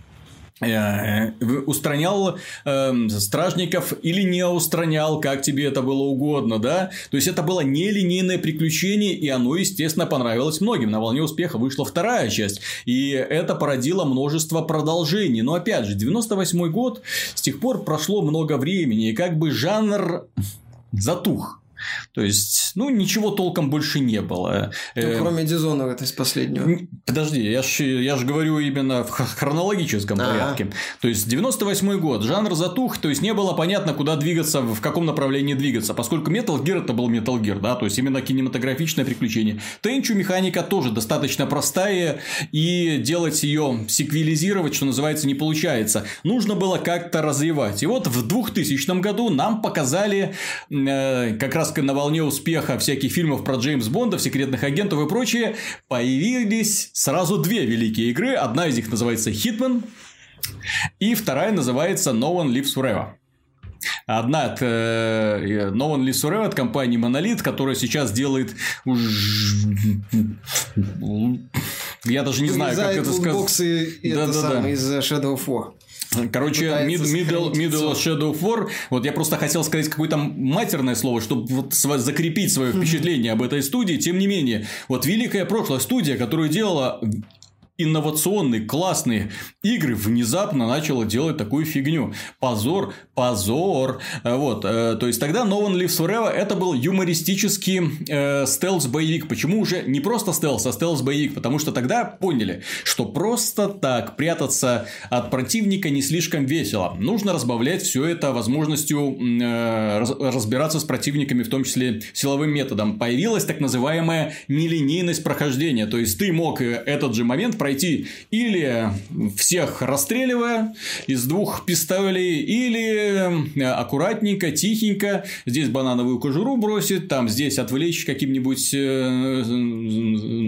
Э, устранял э, стражников или не устранял, как тебе это было угодно, да? То есть это было нелинейное приключение, и оно, естественно, понравилось многим. На волне успеха вышла вторая часть, и это породило множество продолжений. Но опять же, 98 год, с тех пор прошло много времени, и как бы жанр затух. То есть, ну, ничего толком больше не было. Ну, э, кроме Дизонова, из последнего. Подожди, я же я ж говорю именно в хронологическом А-а-а. порядке. То есть, 98 год, жанр затух, то есть, не было понятно, куда двигаться, в каком направлении двигаться, поскольку Metal Gear это был Metal Gear, да, то есть, именно кинематографичное приключение. Тенчу механика тоже достаточно простая, и делать ее секвелизировать, что называется, не получается. Нужно было как-то развивать. И вот в 2000 году нам показали э, как раз на волне успеха всяких фильмов про Джеймс Бонда, секретных агентов и прочее, появились сразу две великие игры. Одна из них называется Hitman, и вторая называется No One Lives Forever. Одна от э, No One Lives Forever от компании Monolith, которая сейчас делает я даже не знаю, как это сказать. да, да, да. из Shadow of War. Короче, middle, middle Shadow War. Вот я просто хотел сказать какое-то матерное слово, чтобы вот закрепить свое впечатление об этой студии. Тем не менее, вот великая прошлая студия, которая делала инновационные, классные игры внезапно начала делать такую фигню. Позор, позор. Вот. Э, то есть, тогда No One Lives Forever это был юмористический э, стелс-боевик. Почему уже не просто стелс, а стелс-боевик? Потому что тогда поняли, что просто так прятаться от противника не слишком весело. Нужно разбавлять все это возможностью э, разбираться с противниками, в том числе силовым методом. Появилась так называемая нелинейность прохождения. То есть, ты мог э, этот же момент пройти или всех расстреливая из двух пистолей, или э, аккуратненько, тихенько, здесь банановую кожуру бросит, там здесь отвлечь каким-нибудь э,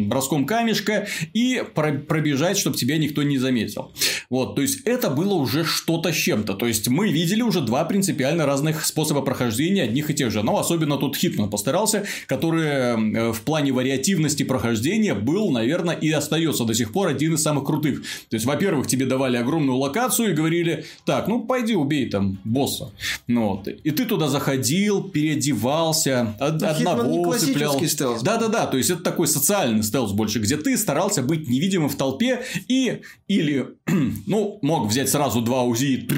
броском камешка и пробежать, чтобы тебя никто не заметил. Вот, то есть это было уже что-то с чем-то. То есть мы видели уже два принципиально разных способа прохождения одних и тех же. Но особенно тут Хитман постарался, который э, в плане вариативности прохождения был, наверное, и остается до сих пор один из самых крутых. То есть, во-первых, тебе давали огромную локацию и говорили, так, ну, пойди убей там босса. Ну, вот. И ты туда заходил, переодевался, од- ну, одного цеплял. Стелс. Да-да-да, то есть, это такой социальный стелс больше, где ты старался быть невидимым в толпе и или, ну, мог взять сразу два УЗИ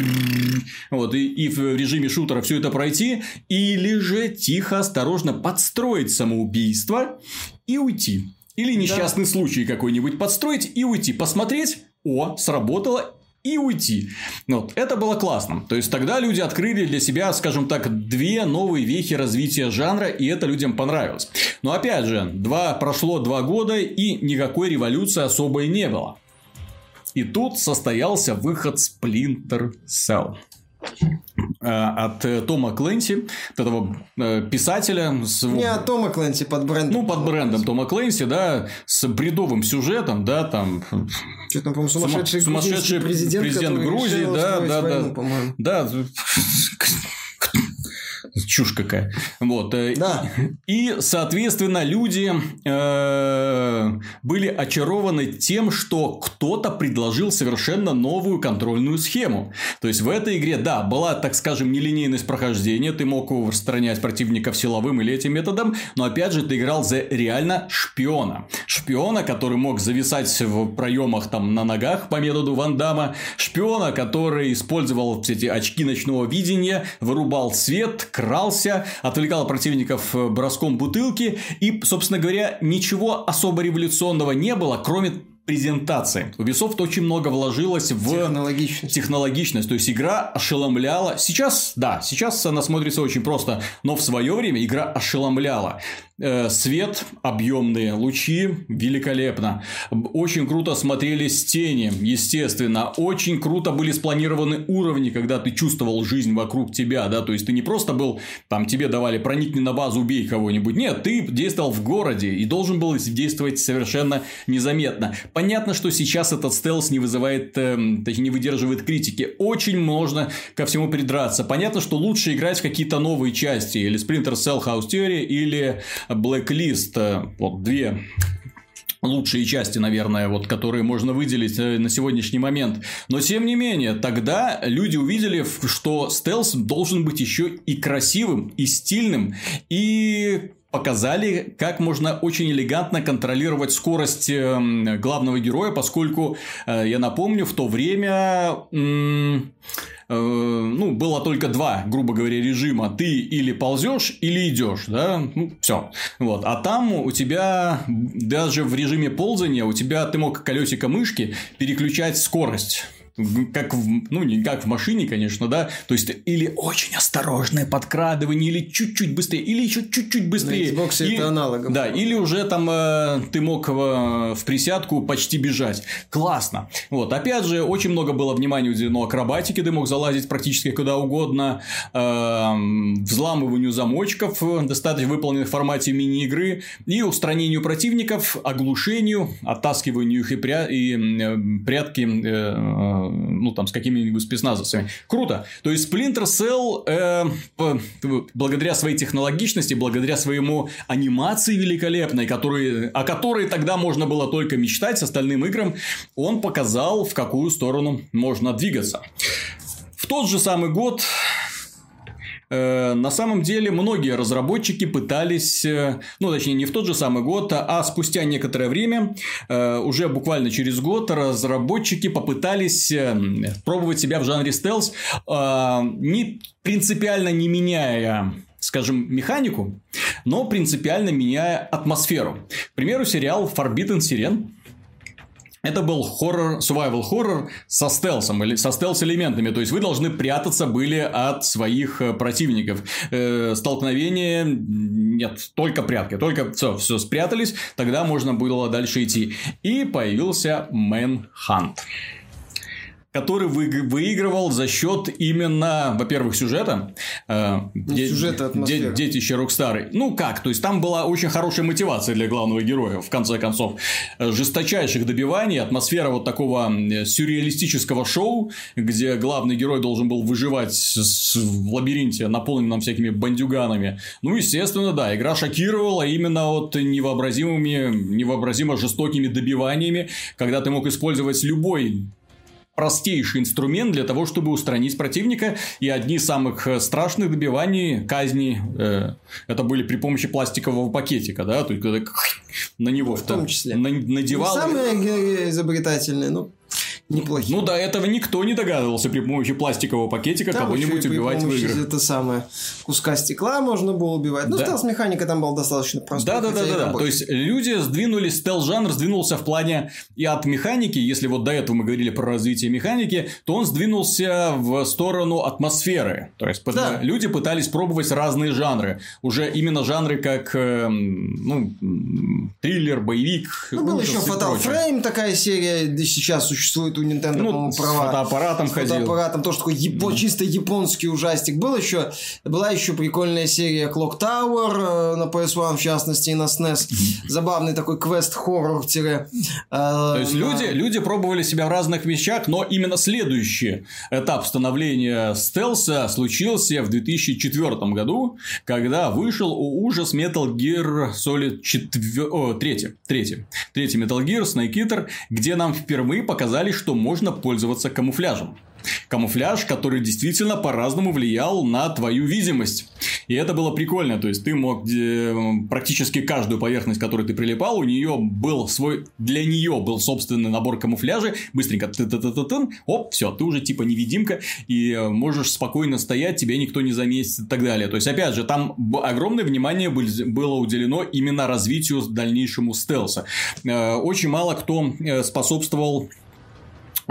вот, и, и в режиме шутера все это пройти, или же тихо, осторожно подстроить самоубийство и уйти. Или несчастный да. случай какой-нибудь подстроить и уйти. Посмотреть, о, сработало, и уйти. Вот. Это было классно. То есть, тогда люди открыли для себя, скажем так, две новые вехи развития жанра, и это людям понравилось. Но опять же, два, прошло два года, и никакой революции особой не было. И тут состоялся выход Splinter Cell. Э, от э, Тома Клэнси, от этого э, писателя. С... Не от Тома Клэнси, под брендом. Ну, под брендом Тома Клэнси, да, с бредовым сюжетом, да, там... Что там, по-моему, сумасшедший, сумасшедший президент, президент Грузии, да, да, войну, да. Да, чушь какая. Вот. Э, да. И, соответственно, люди э, были очарованы тем, что кто-то предложил совершенно новую контрольную схему. То есть, в этой игре, да, была, так скажем, нелинейность прохождения, ты мог устранять противников силовым или этим методом, но, опять же, ты играл за реально шпиона. Шпиона, который мог зависать в проемах там на ногах по методу Ван Дамма, шпиона, который использовал все эти очки ночного видения, вырубал свет, крался, отвлекал противников э, броском бутылки, и, собственно говоря, ничего особо революционного не было, кроме презентации. Ubisoft очень много вложилось в технологичность. технологичность. То есть игра ошеломляла. Сейчас, да, сейчас она смотрится очень просто, но в свое время игра ошеломляла. Э, свет, объемные лучи, великолепно. Очень круто смотрелись тени, естественно. Очень круто были спланированы уровни, когда ты чувствовал жизнь вокруг тебя, да, то есть ты не просто был, там тебе давали проникни на базу, убей кого-нибудь. Нет, ты действовал в городе и должен был действовать совершенно незаметно. Понятно, что сейчас этот стелс не вызывает, э, не выдерживает критики. Очень можно ко всему придраться. Понятно, что лучше играть в какие-то новые части, или Splinter Cell House Theory, или Blacklist, э, вот две лучшие части, наверное, вот, которые можно выделить э, на сегодняшний момент. Но, тем не менее, тогда люди увидели, что стелс должен быть еще и красивым, и стильным, и показали, как можно очень элегантно контролировать скорость эм, главного героя, поскольку, э, я напомню, в то время Э, ну, было только два, грубо говоря, режима. Ты или ползешь, или идешь, да, ну, все. Вот. А там у тебя даже в режиме ползания у тебя ты мог колесико мышки переключать скорость как в, ну, не как в машине, конечно, да, то есть, или очень осторожное подкрадывание, или чуть-чуть быстрее, или еще чуть-чуть быстрее. На Xbox и, это аналогом. Да, или уже там э, ты мог в, э, в присядку почти бежать. Классно. Вот, опять же, очень много было внимания уделено акробатике, ты мог залазить практически куда угодно, э, взламыванию замочков, достаточно выполненных в формате мини-игры, и устранению противников, оглушению, оттаскиванию их и, пря... и э, прятки э, ну, там, с какими-нибудь спецназовцами. Круто. То есть, Splinter Cell, э, благодаря своей технологичности, благодаря своему анимации великолепной, которые, о которой тогда можно было только мечтать с остальным играм, он показал, в какую сторону можно двигаться. В тот же самый год на самом деле многие разработчики пытались, э, ну точнее не в тот же самый год, а спустя некоторое время, э, уже буквально через год, разработчики попытались пробовать себя в жанре стелс, не принципиально не меняя скажем, механику, но принципиально меняя атмосферу. К примеру, сериал Forbidden Siren это был хоррор, survival хоррор со стелсом или со стелс-элементами. То есть вы должны прятаться были от своих э, противников. Э, столкновение нет, только прятки. Только все, все спрятались, тогда можно было дальше идти. И появился Manhunt который выигрывал за счет именно, во-первых, сюжета. Э, де- сюжета де- детище Рокстары. Ну как, то есть там была очень хорошая мотивация для главного героя, в конце концов. Э, жесточайших добиваний, атмосфера вот такого сюрреалистического шоу, где главный герой должен был выживать в лабиринте, наполненном всякими бандюганами. Ну, естественно, да, игра шокировала именно вот невообразимыми, невообразимо жестокими добиваниями, когда ты мог использовать любой простейший инструмент для того, чтобы устранить противника. И одни из самых э, страшных добиваний, казни, э, это были при помощи пластикового пакетика, да, то есть когда на него в том числе надевал. Не самые изобретательные, ну неплохие. Ну, до этого никто не догадывался при помощи пластикового пакетика там кого-нибудь убивать в играх. это самое куска стекла можно было убивать. Ну, да. стелс-механика там была достаточно простая. Да, да, да, да, да. То есть, люди сдвинули, стелс-жанр сдвинулся в плане и от механики, если вот до этого мы говорили про развитие механики, то он сдвинулся в сторону атмосферы. То есть, да. люди пытались пробовать разные жанры. Уже именно жанры как, эм, ну, триллер, боевик. Ну, был еще Fatal Frame такая серия, сейчас существует у Nintendo, ну, по-моему, права. С фотоаппаратом с ходил. фотоаппаратом, тоже такой япо- чисто японский ужастик. Был еще, была еще прикольная серия Clock Tower э, на PS1, в частности, и на SNES. Забавный такой квест-хоррор. Э, То есть, люди, люди пробовали себя в разных вещах, но именно следующий этап становления стелса случился в 2004 году, когда вышел ужас Metal Gear Solid 4... О, 3. 3. 3 Metal Gear Snake Eater, где нам впервые показали, что что можно пользоваться камуфляжем. Камуфляж, который действительно по-разному влиял на твою видимость. И это было прикольно. То есть, ты мог э, практически каждую поверхность, к которой ты прилипал, у нее был свой... Для нее был собственный набор камуфляжа. Быстренько ты ты ты ты ты оп, все, ты уже типа невидимка. И э, можешь спокойно стоять, тебя никто не заметит и так далее. То есть, опять же, там огромное внимание было уделено именно развитию дальнейшему стелса. Э, очень мало кто способствовал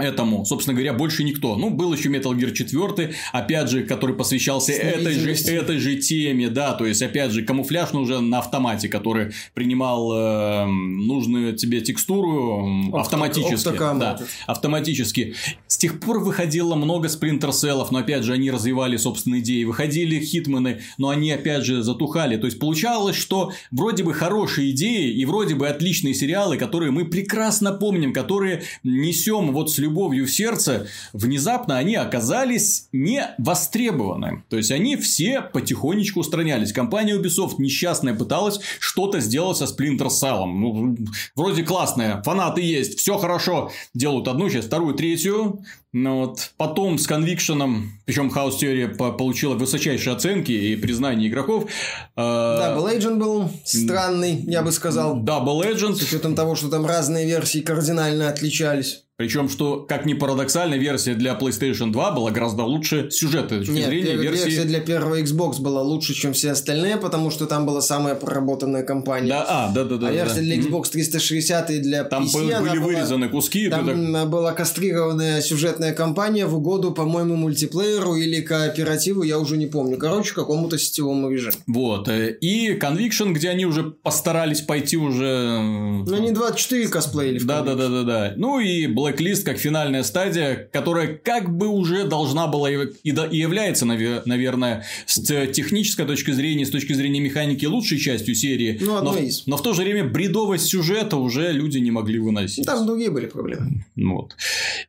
этому, собственно говоря, больше никто. Ну, был еще Metal Gear 4, опять же, который посвящался этой же, этой же теме, да, то есть, опять же, камуфляж уже на автомате, который принимал э, нужную тебе текстуру автоматически. Оптока, да, автоматически. С тех пор выходило много спринтерселов, но, опять же, они развивали собственные идеи. Выходили хитмены, но они, опять же, затухали. То есть, получалось, что вроде бы хорошие идеи и вроде бы отличные сериалы, которые мы прекрасно помним, которые несем вот с любовью любовью в сердце, внезапно они оказались не востребованы. То есть, они все потихонечку устранялись. Компания Ubisoft несчастная пыталась что-то сделать со Splinter Cell. Ну, вроде классная, фанаты есть, все хорошо. Делают одну часть, вторую, третью. Но вот потом с Conviction, причем House Theory получила высочайшие оценки и признание игроков. Double Agent был странный, я бы сказал. Double Agent. С учетом того, что там разные версии кардинально отличались. Причем, что, как ни парадоксально, версия для PlayStation 2 была гораздо лучше сюжета. Нет, зрения, версии... версия для первого Xbox была лучше, чем все остальные, потому что там была самая проработанная компания. Да, а, да, да, да. А версия да. для Xbox 360 и для там PC, были была... вырезаны куски. Там так... была кастрированная сюжетная кампания в угоду, по-моему, мультиплееру или кооперативу, я уже не помню. Короче, какому-то сетевому режиму. Вот. Э, и Conviction, где они уже постарались пойти уже... Ну, они 24 косплеили. Да, да, да, да, да. Ну и Blacklist как финальная стадия, которая как бы уже должна была и, и является, наверное, с технической точки зрения, с точки зрения механики лучшей частью серии. Ну, но, из. но в то же время бредовость сюжета уже люди не могли выносить. Там другие были проблемы. Вот.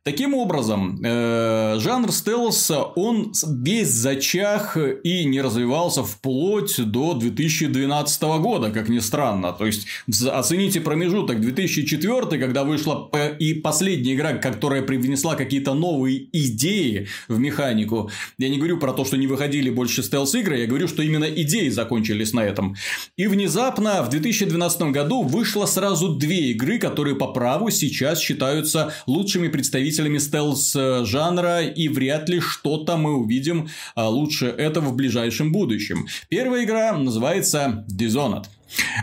Таким образом, э, жанр стелса, он весь зачах и не развивался вплоть до 2012 года, как ни странно. То есть, оцените промежуток 2004, когда вышла и последняя игра, которая привнесла какие-то новые идеи в механику. Я не говорю про то, что не выходили больше стелс-игры, я говорю, что именно идеи закончились на этом. И внезапно в 2012 году вышло сразу две игры, которые по праву сейчас считаются лучшими представителями стелс-жанра, и вряд ли что-то мы увидим а, лучше этого в ближайшем будущем. Первая игра называется Dishonored.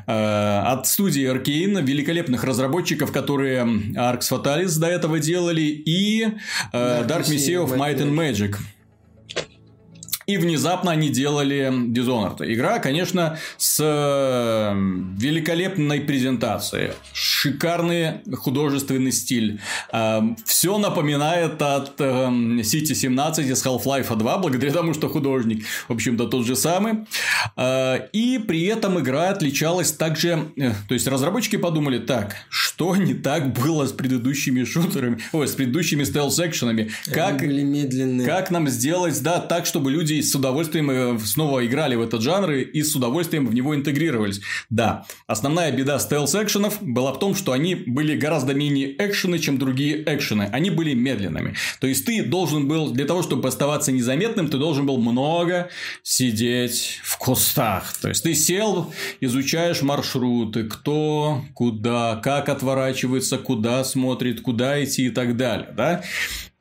Э, от студии Arkane, великолепных разработчиков, которые Arx Fatalis до этого делали, и э, Dark Messiah of Might and Magic. И внезапно они делали Dishonored. Игра, конечно, с э, великолепной презентацией. Шикарный художественный стиль. Э, Все напоминает от э, City 17 из Half-Life 2, благодаря тому, что художник, в общем-то, тот же самый. И при этом игра отличалась также... То есть, разработчики подумали, так, что не так было с предыдущими шутерами, ой, с предыдущими стелс-экшенами? Как, как нам сделать, да, так, чтобы люди с удовольствием э, снова играли в этот жанр и с удовольствием в него интегрировались. Да, основная беда стелс-экшенов была в том, что они были гораздо менее экшены, чем другие экшены. Они были медленными. То есть, ты должен был, для того, чтобы оставаться незаметным, ты должен был много сидеть в кустах. То есть, ты сел, изучаешь маршруты, кто, куда, как отворачивается, куда смотрит, куда идти и так далее. Да?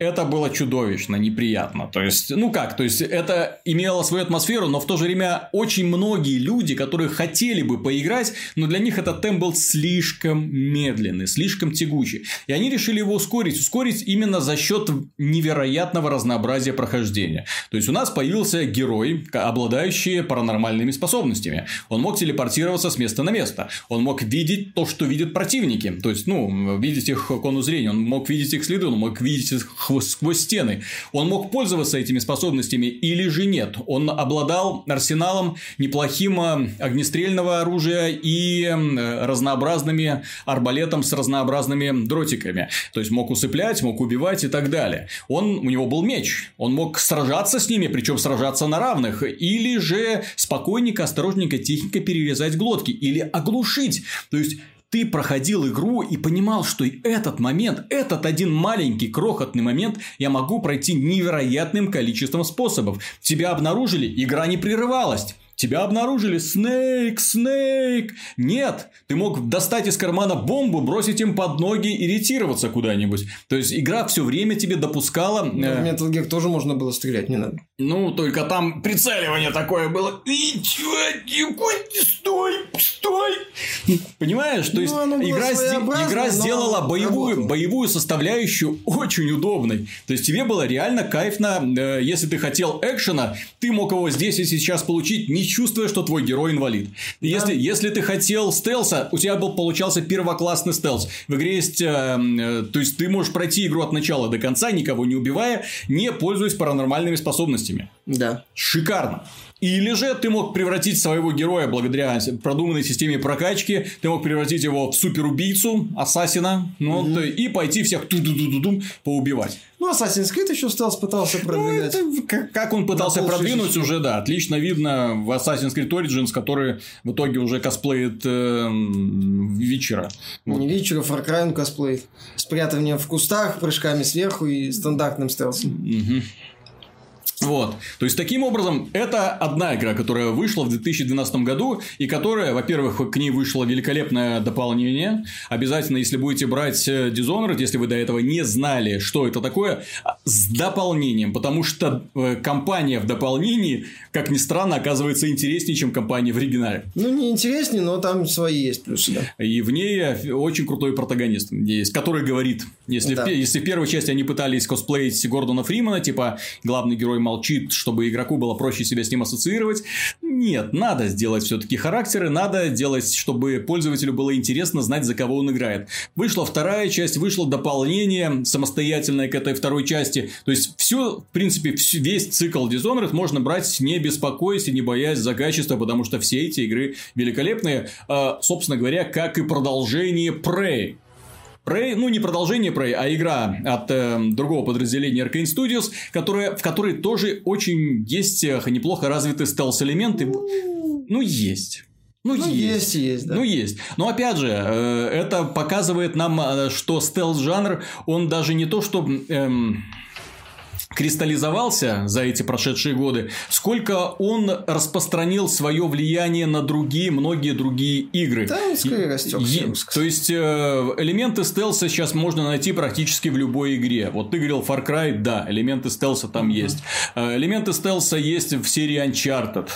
Это было чудовищно, неприятно. То есть, ну как, то есть, это имело свою атмосферу, но в то же время очень многие люди, которые хотели бы поиграть, но для них этот темп был слишком медленный, слишком тягучий. И они решили его ускорить. Ускорить именно за счет невероятного разнообразия прохождения. То есть, у нас появился герой, обладающий паранормальными способностями. Он мог телепортироваться с места на место. Он мог видеть то, что видят противники. То есть, ну, видеть их конус зрения. Он мог видеть их следы, он мог видеть их сквозь стены. Он мог пользоваться этими способностями или же нет. Он обладал арсеналом неплохим э, огнестрельного оружия и разнообразными арбалетом с разнообразными дротиками. То есть, мог усыплять, мог убивать и так далее. Он, у него был меч. Он мог сражаться с ними, причем сражаться на равных. Или же спокойненько, осторожненько, тихенько перерезать глотки. Или оглушить. То есть, ты проходил игру и понимал, что этот момент, этот один маленький крохотный момент я могу пройти невероятным количеством способов. Тебя обнаружили, игра не прерывалась. Тебя обнаружили. Снейк, Снейк. Нет, ты мог достать из кармана бомбу, бросить им под ноги, иритироваться куда-нибудь. То есть, игра все время тебе допускала... Но в э, Metal Gear тоже можно было стрелять, не надо. Ну, только там прицеливание такое было. И чё, стой, стой. Понимаешь? То есть, ну, игра, игра сделала боевую, боевую составляющую очень удобной. То есть, тебе было реально кайфно, э, если ты хотел экшена, ты мог его здесь и сейчас получить, не чувствуя, что твой герой инвалид. Да. Если, если ты хотел стелса, у тебя был получался первоклассный стелс. В игре есть, э, э, то есть ты можешь пройти игру от начала до конца, никого не убивая, не пользуясь паранормальными способностями. Да. Шикарно. Или же ты мог превратить своего героя благодаря продуманной системе прокачки, ты мог превратить его в суперубийцу, ассасина, ну, mm-hmm. и пойти всех ту ду ду ду поубивать. Ну, Assassin's Creed еще стелс пытался продвигать. Ну, это, как, как он пытался продвинуть, уже, да, отлично видно в Assassin's Creed Origins, который в итоге уже косплеит э, вечера. Вот. Не вечера, Far Cry он косплеит. Спрятывание в кустах, прыжками сверху и стандартным стелсом. Угу. Вот. То есть, таким образом, это одна игра, которая вышла в 2012 году, и которая, во-первых, к ней вышло великолепное дополнение. Обязательно, если будете брать э, Dishonored, если вы до этого не знали, что это такое, а, с дополнением. Потому что э, компания в дополнении, как ни странно, оказывается интереснее, чем компания в оригинале. Ну, не интереснее, но там свои есть плюсы, да. И в ней очень крутой протагонист есть, который говорит, если, да. в, если в первой части они пытались косплеить Гордона Фримана, типа главный герой молчит, чтобы игроку было проще себя с ним ассоциировать. Нет, надо сделать все-таки характеры, надо делать, чтобы пользователю было интересно знать, за кого он играет. Вышла вторая часть, вышло дополнение самостоятельное к этой второй части. То есть, все, в принципе, весь цикл Dishonored можно брать не беспокоясь и не боясь за качество, потому что все эти игры великолепные. А, собственно говоря, как и продолжение Prey. Prey, ну не продолжение Prey, а игра от э, другого подразделения Arkane Studios, которая, в которой тоже очень есть э, неплохо развиты стелс-элементы. Ну, есть. Ну, ну есть. есть, есть, да. Ну, есть. Но, опять же, э, это показывает нам, э, что стелс-жанр, он даже не то, что... Эм, кристаллизовался за эти прошедшие годы, сколько он распространил свое влияние на другие, многие другие игры. Да, он скорее растет. То есть, э, элементы стелса сейчас можно найти практически в любой игре. Вот ты говорил Far Cry, да, элементы стелса там uh-huh. есть. Э, элементы стелса есть в серии Uncharted.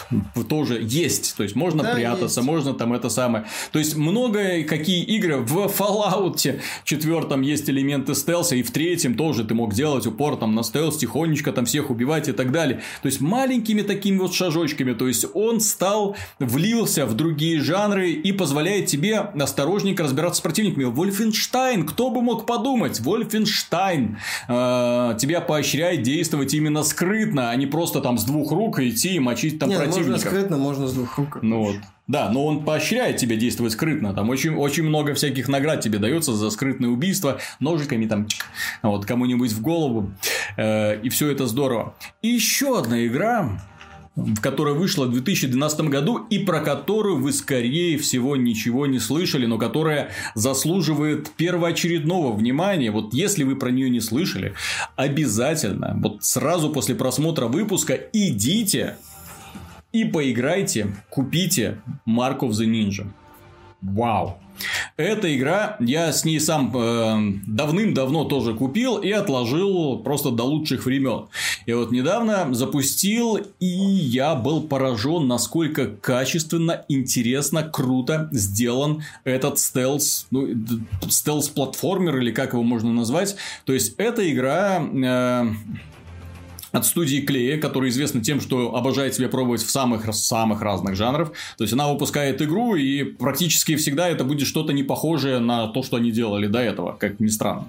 Тоже есть. То есть, можно да, прятаться, есть. можно там это самое. То есть, много какие игры в Fallout четвертом есть элементы стелса, и в третьем тоже ты мог делать упор там на стелс, тихонечко там всех убивать и так далее. То есть, маленькими такими вот шажочками. То есть, он стал, влился в другие жанры и позволяет тебе осторожненько разбираться с противниками. Вольфенштайн, кто бы мог подумать? Вольфенштайн э, тебя поощряет действовать именно скрытно, а не просто там с двух рук идти и мочить там Нет, противника. Можно скрытно, можно с двух рук. Ну вот. Да, но он поощряет тебя действовать скрытно. Там очень, очень много всяких наград тебе дается за скрытное убийство, ножиками там вот кому-нибудь в голову. Э, и все это здорово. И еще одна игра, которая вышла в 2012 году и про которую вы, скорее всего, ничего не слышали, но которая заслуживает первоочередного внимания. Вот если вы про нее не слышали, обязательно, вот сразу после просмотра выпуска идите и поиграйте, купите Mark of the Ninja. Вау! Эта игра, я с ней сам э, давным-давно тоже купил и отложил просто до лучших времен. И вот недавно запустил, и я был поражен, насколько качественно, интересно, круто сделан этот стелс, ну, стелс-платформер, или как его можно назвать. То есть, эта игра... Э, от студии Клея, которая известна тем, что обожает себя пробовать в самых, самых разных жанрах. То есть, она выпускает игру, и практически всегда это будет что-то не похожее на то, что они делали до этого, как ни странно.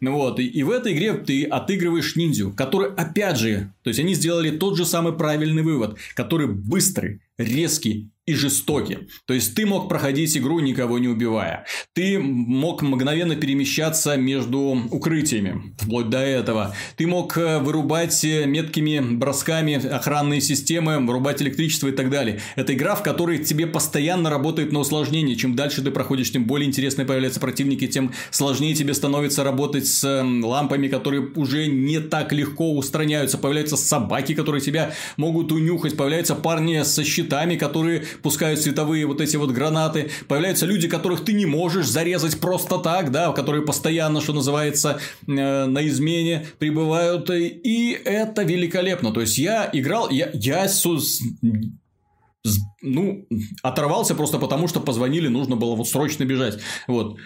Вот. И, и в этой игре ты отыгрываешь ниндзю, который, опять же, то есть, они сделали тот же самый правильный вывод, который быстрый, резкий и жестокий. То есть, ты мог проходить игру, никого не убивая. Ты мог мгновенно перемещаться между укрытиями, вплоть до этого. Ты мог э, вырубать э, меткими бросками охранные системы, вырубать электричество и так далее. Это игра, в которой тебе постоянно работает на усложнение. Чем дальше ты проходишь, тем более интересные появляются противники, тем сложнее тебе становится работать с лампами, которые уже не так легко устраняются. Появляются собаки, которые тебя могут унюхать. Появляются парни со щитами, которые пускают световые вот эти вот гранаты, появляются люди, которых ты не можешь зарезать просто так, да, которые постоянно, что называется, э, на измене прибывают, и это великолепно. То есть, я играл, я, я ну, оторвался просто потому, что позвонили, нужно было вот срочно бежать. Вот.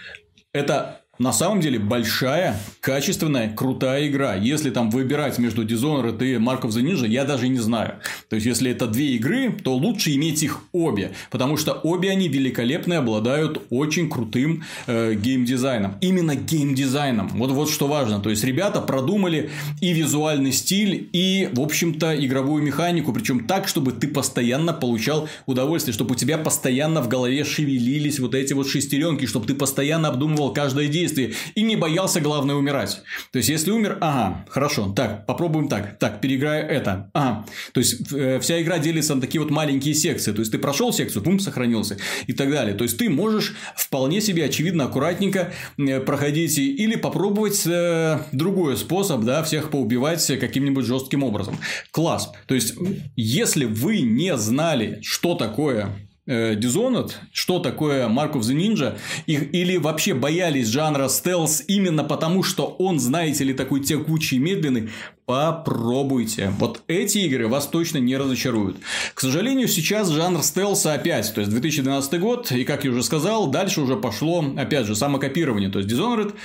Это на самом деле большая, качественная, крутая игра. Если там выбирать между Dishonored и Mark of the Ninja, я даже не знаю. То есть, если это две игры, то лучше иметь их обе. Потому что обе они великолепны, обладают очень крутым э, геймдизайном. Именно геймдизайном. Вот, вот что важно. То есть, ребята продумали и визуальный стиль, и, в общем-то, игровую механику. Причем так, чтобы ты постоянно получал удовольствие, чтобы у тебя постоянно в голове шевелились вот эти вот шестеренки, чтобы ты постоянно обдумывал каждое действие действий и не боялся, главное, умирать. То есть, если умер, ага, хорошо, так, попробуем так, так, переиграю это, ага. То есть, э, вся игра делится на такие вот маленькие секции. То есть, ты прошел секцию, бум, сохранился и так далее. То есть, ты можешь вполне себе, очевидно, аккуратненько э, проходить или попробовать э, другой способ, да, всех поубивать каким-нибудь жестким образом. Класс. То есть, если вы не знали, что такое Dishonored, что такое Mark of the Ninja, их, или вообще боялись жанра стелс именно потому, что он, знаете ли, такой текучий и медленный, попробуйте. Вот эти игры вас точно не разочаруют. К сожалению, сейчас жанр стелса опять, то есть 2012 год, и как я уже сказал, дальше уже пошло, опять же, самокопирование. То есть Dishonored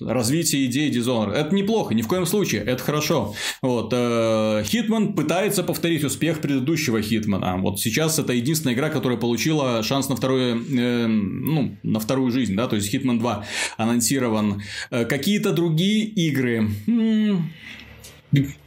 развитие идеи Dishonored. Это неплохо, ни в коем случае, это хорошо. Вот, э, Хитман пытается повторить успех предыдущего Хитмана. Вот сейчас это единственная игра, которая получила шанс на второе, э, ну, на вторую жизнь, да, то есть Hitman 2 анонсирован. Э, какие-то другие игры. М-м-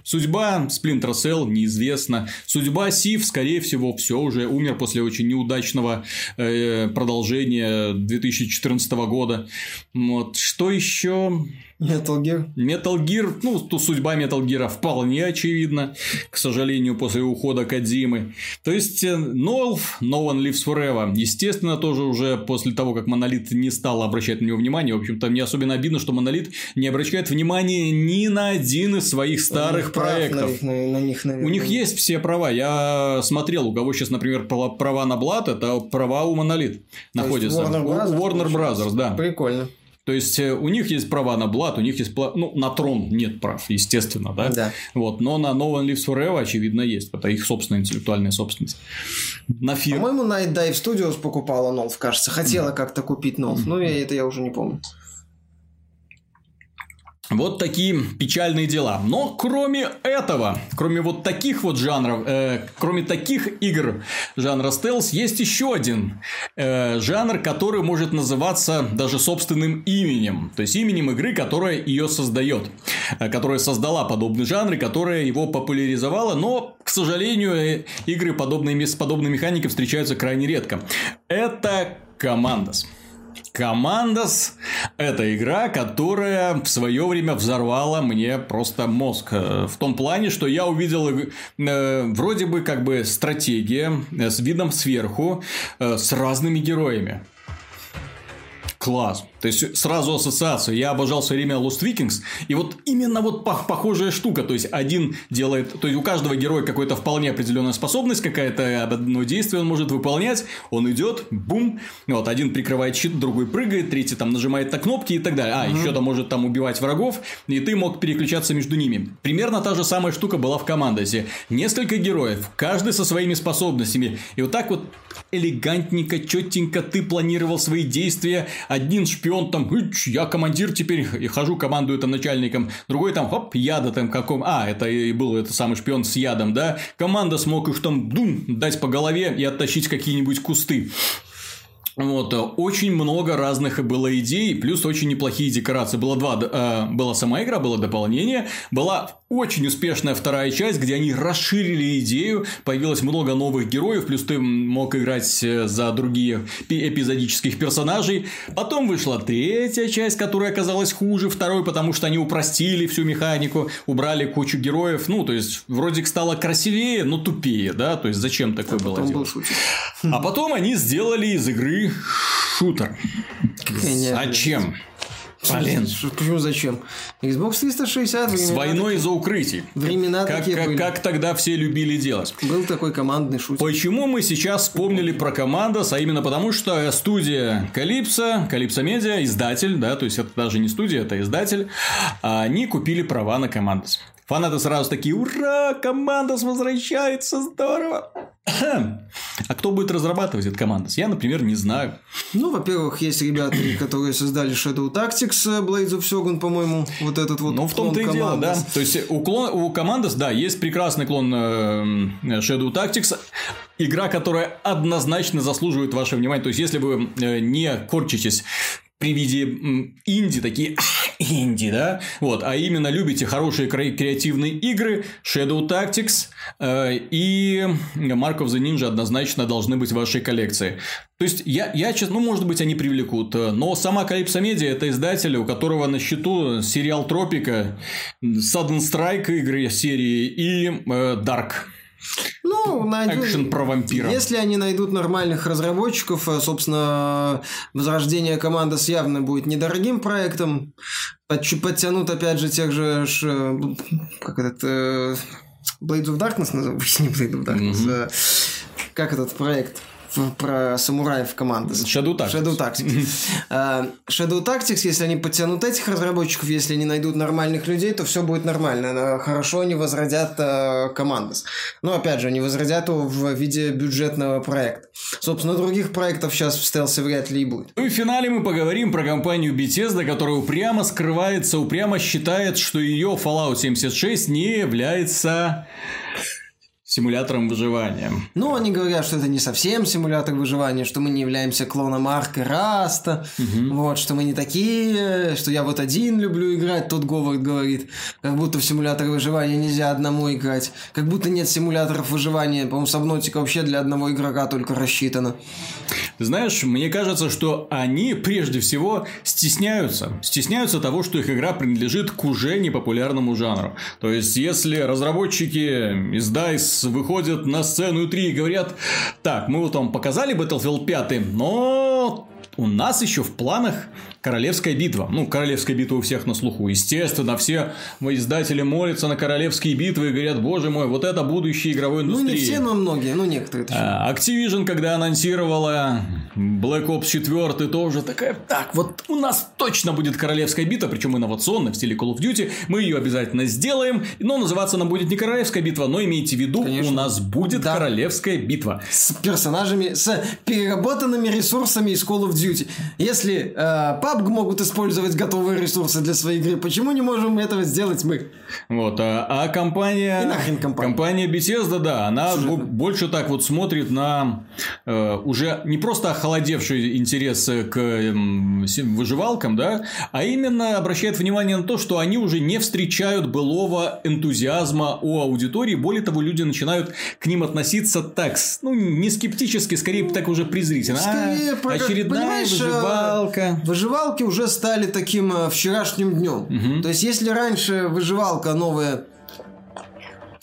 Судьба Splinter Cell неизвестна. Судьба Сив, скорее всего, все уже умер после очень неудачного э, продолжения 2014 года. Вот. Что еще? Metal Gear. Metal Gear, ну, то судьба Metal Gear вполне очевидна, к сожалению, после ухода Кадзимы. То есть, Нолф, No One Lives Forever, естественно, тоже уже после того, как Монолит не стал обращать на него внимание, в общем-то, мне особенно обидно, что Монолит не обращает внимания ни на один из своих старых проектов. На, на, на них, наверное. У них есть все права. Я смотрел, у кого сейчас, например, права на Блад, это права у Монолит находятся. Warner Brothers, Warner Brothers, да. Прикольно. То есть э, у них есть права на Блад, у них есть права... ну на трон нет прав, естественно, да. Да. Вот, но на No One Lives Forever очевидно есть, это их собственная интеллектуальная собственность. На фир... По-моему, Night Dive Studios покупала Нолф, кажется, хотела как-то купить Нолф, но я это я уже не помню. Вот такие печальные дела. Но кроме этого, кроме вот таких вот жанров, э, кроме таких игр жанра стелс, есть еще один э, жанр, который может называться даже собственным именем. То есть именем игры, которая ее создает. Э, которая создала подобный жанр, которая его популяризовала. Но, к сожалению, э, игры подобные, с подобной механикой встречаются крайне редко. Это Командос. Командос – это игра, которая в свое время взорвала мне просто мозг. Э, в том плане, что я увидел э, вроде бы как бы стратегия э, с видом сверху, э, с разными героями. Класс. То есть, сразу ассоциацию. Я обожал все время Lost Vikings. И вот именно вот похожая штука. То есть, один делает... То есть, у каждого героя какая-то вполне определенная способность, какая-то одно действие он может выполнять. Он идет, бум. Вот, один прикрывает щит, другой прыгает, третий там нажимает на кнопки и так далее. А, угу. еще там может там убивать врагов. И ты мог переключаться между ними. Примерно та же самая штука была в Командосе. Несколько героев, каждый со своими способностями. И вот так вот элегантненько, четенько ты планировал свои действия. Один шпион там, я командир теперь, и хожу, командую там начальником, другой там, хоп, яда там каком, а, это и был это самый шпион с ядом, да, команда смог их там, дум, дать по голове и оттащить какие-нибудь кусты. Вот, э, очень много разных было идей, плюс очень неплохие декорации. Было два, э, была сама игра, было дополнение, была очень успешная вторая часть, где они расширили идею, появилось много новых героев, плюс ты мог играть э, за другие эпизодических персонажей. Потом вышла третья часть, которая оказалась хуже второй, потому что они упростили всю механику, убрали кучу героев, ну, то есть, вроде стало красивее, но тупее, да, то есть, зачем такое а было делать? А потом они сделали из игры шутер. Зачем? Блин. Почему зачем? Xbox 360 времена... С войной за укрытий. Времена как, такие как, были. как тогда все любили делать. Был такой командный шутер. Почему мы сейчас вспомнили про Командос? А именно потому, что студия Калипсо, Калипсо Медиа, издатель, да, то есть это даже не студия, это издатель, они купили права на Командос. Фанаты сразу такие, ура, Командос возвращается, здорово. А кто будет разрабатывать этот командос? Я, например, не знаю. Ну, во-первых, есть ребята, которые создали Shadow Tactics, э, Blades of Shogun, по-моему, вот этот вот Ну, в том-то и дело, да. То есть, у, клон, у командос, да, есть прекрасный клон э, Shadow Tactics, игра, которая однозначно заслуживает вашего внимания. То есть, если вы э, не корчитесь при виде инди, такие инди, да, вот, а именно любите хорошие креативные игры, Shadow Tactics э, и Mark of the Ninja однозначно должны быть в вашей коллекции. То есть, я, я честно, ну, может быть, они привлекут, но сама Калипсо Медиа это издатель, у которого на счету сериал Тропика, Sudden Strike игры серии и э, Dark. Ну, найдут... Экшен про вампира. Если они найдут нормальных разработчиков, э, собственно, возрождение команды с явно будет недорогим проектом. Подтянут, опять же, тех же... Как этот... Э, Blades of Darkness называется? Не Blades of Darkness. Mm-hmm. Как этот проект? Про самураев команды. Shadow Tactics. Shadow Tactics. uh, Shadow Tactics, если они подтянут этих разработчиков, если они найдут нормальных людей, то все будет нормально. Хорошо они возродят э, командос. Но, опять же, они возродят его в виде бюджетного проекта. Собственно, других проектов сейчас в стелсе вряд ли и будет. Ну и в финале мы поговорим про компанию Bethesda, которая упрямо скрывается, упрямо считает, что ее Fallout 76 не является симулятором выживания. Ну, они говорят, что это не совсем симулятор выживания, что мы не являемся клоном Арка Раста, угу. вот, что мы не такие, что я вот один люблю играть, тот Говард говорит, как будто в симулятор выживания нельзя одному играть, как будто нет симуляторов выживания, по-моему, Сабнотика вообще для одного игрока только рассчитана. Ты знаешь, мне кажется, что они прежде всего стесняются, стесняются того, что их игра принадлежит к уже непопулярному жанру. То есть, если разработчики из DICE выходят на сцену 3 и говорят, так, мы вот вам показали Battlefield 5, но у нас еще в планах Королевская битва. Ну, Королевская битва у всех на слуху. Естественно, все издатели молятся на Королевские битвы и говорят, боже мой, вот это будущее игровой индустрии. Ну, не все, но многие, ну, некоторые. А, Activision, когда анонсировала Black Ops 4, тоже такая, так, вот у нас точно будет Королевская битва, причем инновационная в стиле Call of Duty, мы ее обязательно сделаем, но называться она будет не Королевская битва, но имейте в виду, Конечно. у нас будет да. Королевская битва. С персонажами, с переработанными ресурсами из Call of Duty. Если э, PUBG могут использовать готовые ресурсы для своей игры. Почему не можем этого сделать мы? Вот, а, а компания... И нахрен компания. Компания Bethesda, да, она больше так вот смотрит на э, уже не просто охладевший интерес к э, выживалкам, да, а именно обращает внимание на то, что они уже не встречают былого энтузиазма у аудитории. Более того, люди начинают к ним относиться так, ну, не скептически, скорее так уже презрительно. Скорее, а, очередная выживалка. Выживалка выживалки уже стали таким э, вчерашним днем. Угу. То есть, если раньше выживалка новая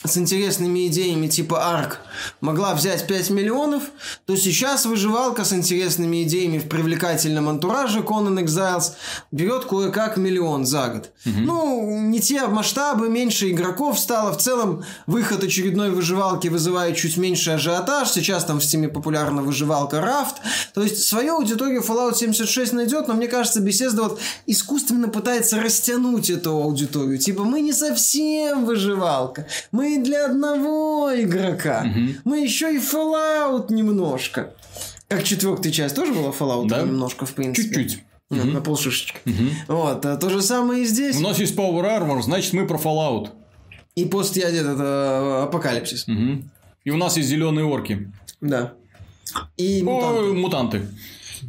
с интересными идеями типа Арк могла взять 5 миллионов, то сейчас выживалка с интересными идеями в привлекательном антураже Conan Exiles берет кое-как миллион за год. Угу. Ну, не те масштабы, меньше игроков стало. В целом, выход очередной выживалки вызывает чуть меньше ажиотаж. Сейчас там в стиме популярна выживалка Raft. То есть, свою аудиторию Fallout 76 найдет, но мне кажется, Bethesda вот искусственно пытается растянуть эту аудиторию. Типа, мы не совсем выживалка. Мы для одного игрока. Угу. Мы еще и Fallout немножко. Как четвертая часть тоже была Fallout да? немножко, в принципе. Чуть-чуть. Нет, угу. на полшишечки. Угу. Вот, а то же самое и здесь. У нас есть Power Armor, значит мы про Fallout. И постядет это апокалипсис. Угу. И у нас есть зеленые орки. Да. И мутанты. О, мутанты.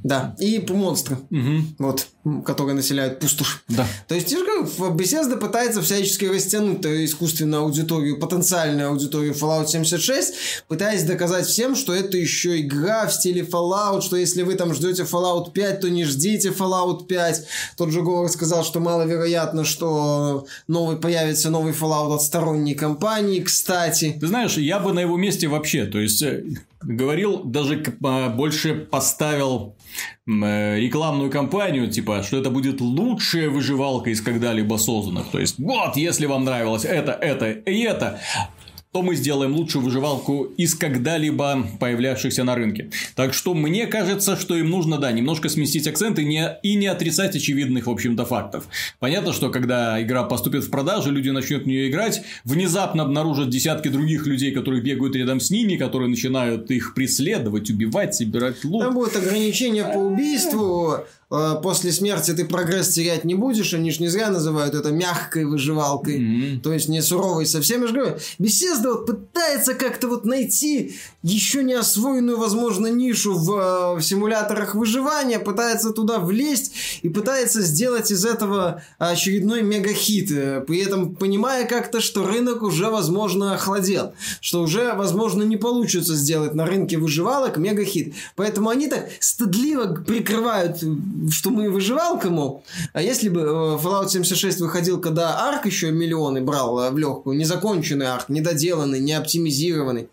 Да, и монстры, угу. вот, которые населяют пустошь. Да. То есть, Bethesda пытается всячески растянуть искусственную аудиторию, потенциальную аудиторию Fallout 76, пытаясь доказать всем, что это еще игра в стиле Fallout, что если вы там ждете Fallout 5, то не ждите Fallout 5. Тот же Говард сказал, что маловероятно, что новый появится новый Fallout от сторонней компании, кстати. Ты знаешь, я бы на его месте вообще, то есть э, говорил, даже а, больше поставил э, рекламную кампанию, типа, что это будет лучшая выживалка из когда-либо созданных. То есть, вот, если вам нравилось это, это и это, то мы сделаем лучшую выживалку из когда-либо появлявшихся на рынке. Так что мне кажется, что им нужно, да, немножко сместить акцент и не, и не отрицать очевидных, в общем-то, фактов. Понятно, что когда игра поступит в продажу, люди начнут в нее играть, внезапно обнаружат десятки других людей, которые бегают рядом с ними, которые начинают их преследовать, убивать, собирать лут. Там будет ограничение по убийству, после смерти ты прогресс терять не будешь, они же не зря называют это мягкой выживалкой, mm-hmm. то есть не суровой совсем. Я же говорю, Бесезда вот пытается как-то вот найти еще не освоенную, возможно, нишу в, э, в симуляторах выживания, пытается туда влезть и пытается сделать из этого очередной мегахит, э, при этом понимая как-то, что рынок уже, возможно, охладел, что уже, возможно, не получится сделать на рынке выживалок мегахит. Поэтому они так стыдливо прикрывают что мы выживалка, мол. А если бы э, Fallout 76 выходил, когда арк еще миллионы брал э, в легкую, незаконченный арк, недоделанный, не оптимизированный,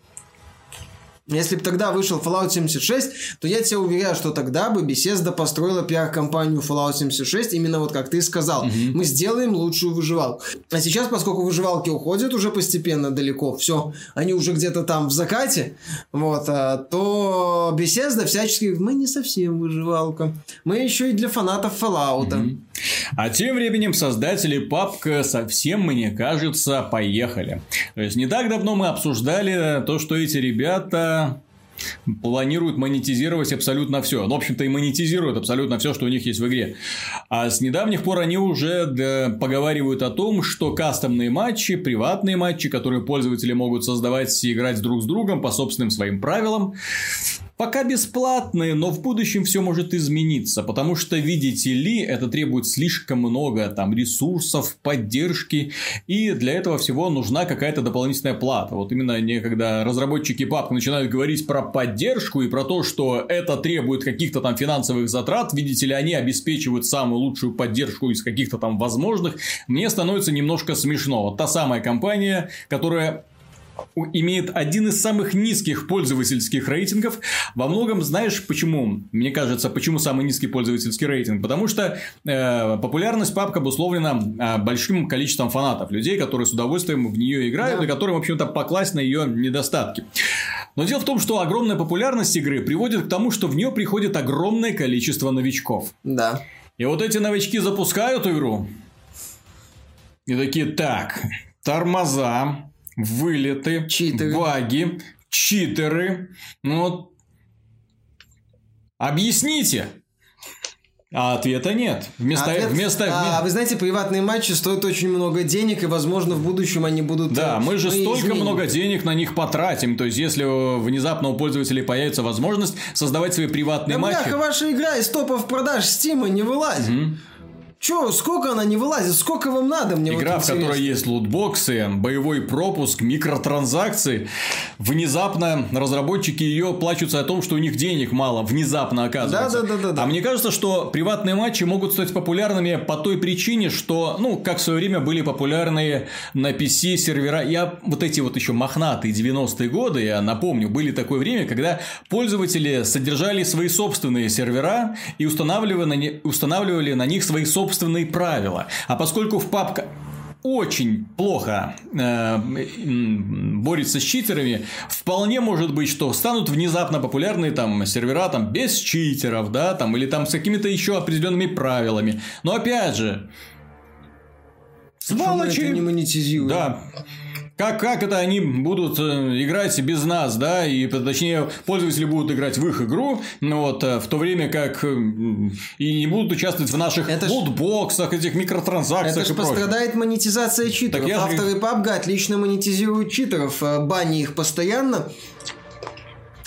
если бы тогда вышел Fallout 76, то я тебе уверяю, что тогда бы Bethesda построила пиар-компанию Fallout 76, именно вот как ты сказал. Угу. Мы сделаем лучшую выживалку. А сейчас, поскольку выживалки уходят уже постепенно далеко, все, они уже где-то там в закате, вот, а, то Bethesda всячески мы не совсем выживалка. Мы еще и для фанатов Fallout. Угу. А тем временем создатели папка совсем, мне кажется, поехали. То есть, не так давно мы обсуждали то, что эти ребята планируют монетизировать абсолютно все. Ну, в общем-то, и монетизируют абсолютно все, что у них есть в игре. А с недавних пор они уже да, поговаривают о том, что кастомные матчи, приватные матчи, которые пользователи могут создавать и играть друг с другом по собственным своим правилам, Пока бесплатные, но в будущем все может измениться, потому что, видите ли, это требует слишком много там ресурсов, поддержки, и для этого всего нужна какая-то дополнительная плата. Вот именно не когда разработчики папки начинают говорить про поддержку и про то, что это требует каких-то там финансовых затрат, видите ли, они обеспечивают самую лучшую поддержку из каких-то там возможных, мне становится немножко смешно. Вот та самая компания, которая имеет один из самых низких пользовательских рейтингов. Во многом знаешь почему? Мне кажется, почему самый низкий пользовательский рейтинг? Потому что э, популярность папка обусловлена э, большим количеством фанатов, людей, которые с удовольствием в нее играют да. и которым, в общем-то, покласть на ее недостатки. Но дело в том, что огромная популярность игры приводит к тому, что в нее приходит огромное количество новичков. Да. И вот эти новички запускают игру. И такие, так, тормоза, вылеты, читеры. баги, читеры. Ну. Объясните. А ответа нет. Вместо, Ответ, вместо, а, вы знаете, приватные матчи стоят очень много денег, и, возможно, в будущем они будут... Да, мы же ну, столько изменить. много денег на них потратим. То есть, если внезапно у пользователей появится возможность создавать свои приватные да, матчи... Да, ваша игра из топов продаж Стима не вылазит. Угу. Че, сколько она не вылазит? Сколько вам надо мне? Игра, вот в которой есть лутбоксы, боевой пропуск, микротранзакции. Внезапно разработчики ее плачутся о том, что у них денег мало. Внезапно оказывается. Да, да, да, да, да. А мне кажется, что приватные матчи могут стать популярными по той причине, что, ну, как в свое время были популярные на PC сервера. Я вот эти вот еще мохнатые 90-е годы, я напомню, были такое время, когда пользователи содержали свои собственные сервера и устанавливали на, устанавливали на них свои собственные собственные правила. А поскольку в папка очень плохо э, борется с читерами, вполне может быть, что станут внезапно популярные там сервера там без читеров, да, там или там с какими-то еще определенными правилами. Но опять же, сволочи, не монетизируют. Да. Как, как это они будут э, играть без нас, да, и точнее пользователи будут играть в их игру, ну вот, э, в то время как э, и не будут участвовать в наших это лутбоксах, этих микротранзакциях. Это же пострадает монетизация читеров. Так Авторы же... PUBG отлично монетизируют читеров, бани их постоянно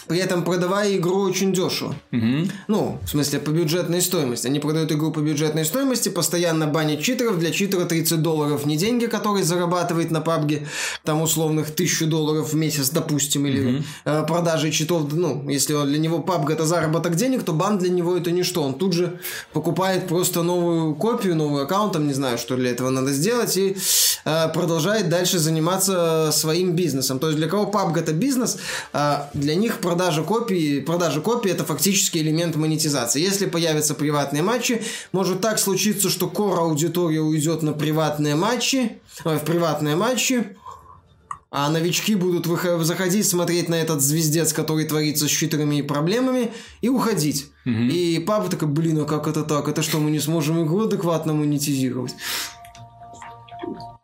при этом продавая игру очень дешево. Угу. Ну, в смысле, по бюджетной стоимости. Они продают игру по бюджетной стоимости, постоянно банят читеров. Для читера 30 долларов не деньги, которые зарабатывает на пабге, там условных 1000 долларов в месяц, допустим, или угу. э, продажи читов. Ну, если он, для него пабг это заработок денег, то бан для него это ничто. Он тут же покупает просто новую копию, новый аккаунт, там не знаю, что для этого надо сделать, и э, продолжает дальше заниматься своим бизнесом. То есть для кого пабг это бизнес, э, для них продажа копий, продажа копий это фактически элемент монетизации. Если появятся приватные матчи, может так случиться, что кор аудитория уйдет на приватные матчи, э, в приватные матчи, а новички будут заходить, смотреть на этот звездец, который творится с читерами и проблемами, и уходить. И папа такой, блин, а как это так? Это что, мы не сможем игру адекватно монетизировать?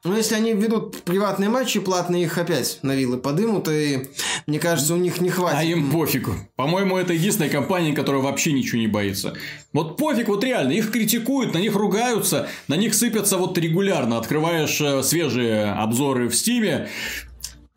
Ну, если они ведут приватные матчи, платные их опять на вилы подымут, и мне кажется, у них не хватит. А им пофигу. По-моему, это единственная компания, которая вообще ничего не боится. Вот пофиг, вот реально, их критикуют, на них ругаются, на них сыпятся вот регулярно. Открываешь э, свежие обзоры в Стиме,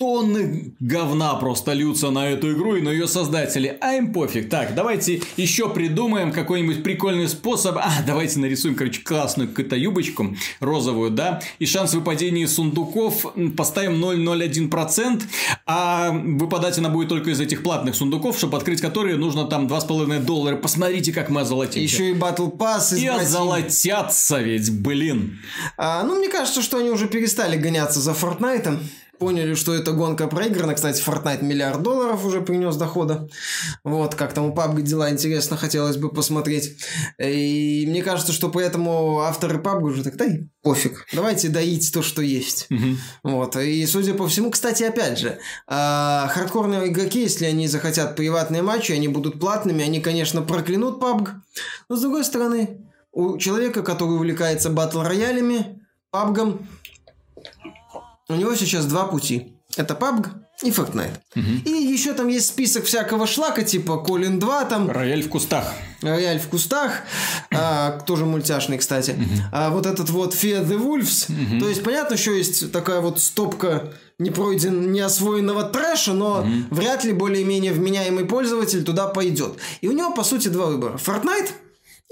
тонны говна просто льются на эту игру и на ее создателей. А им пофиг. Так, давайте еще придумаем какой-нибудь прикольный способ. А, давайте нарисуем, короче, классную какую-то юбочку розовую, да. И шанс выпадения из сундуков поставим 0,01%. А выпадать она будет только из этих платных сундуков, чтобы открыть которые нужно там 2,5 доллара. Посмотрите, как мы озолотим. Еще и Battle Pass. И озолотятся ведь, блин. А, ну, мне кажется, что они уже перестали гоняться за Fortnite поняли, что эта гонка проиграна. Кстати, Fortnite миллиард долларов уже принес дохода. Вот, как там у PUBG дела, интересно, хотелось бы посмотреть. И мне кажется, что поэтому авторы PUBG уже так, да пофиг, давайте доить то, что есть. Вот, и судя по всему, кстати, опять же, а, хардкорные игроки, если они захотят приватные матчи, они будут платными, они, конечно, проклянут PUBG. Но, с другой стороны, у человека, который увлекается батл роялями, PUBG, у него сейчас два пути. Это PUBG и Fortnite. Угу. И еще там есть список всякого шлака, типа Колин 2 там. Рояль в кустах. Рояль в кустах. а, тоже мультяшный, кстати. Угу. А, вот этот вот Fear the Wolves. Угу. То есть, понятно, что есть такая вот стопка не пройден, не освоенного трэша, но угу. вряд ли более-менее вменяемый пользователь туда пойдет. И у него, по сути, два выбора. Fortnite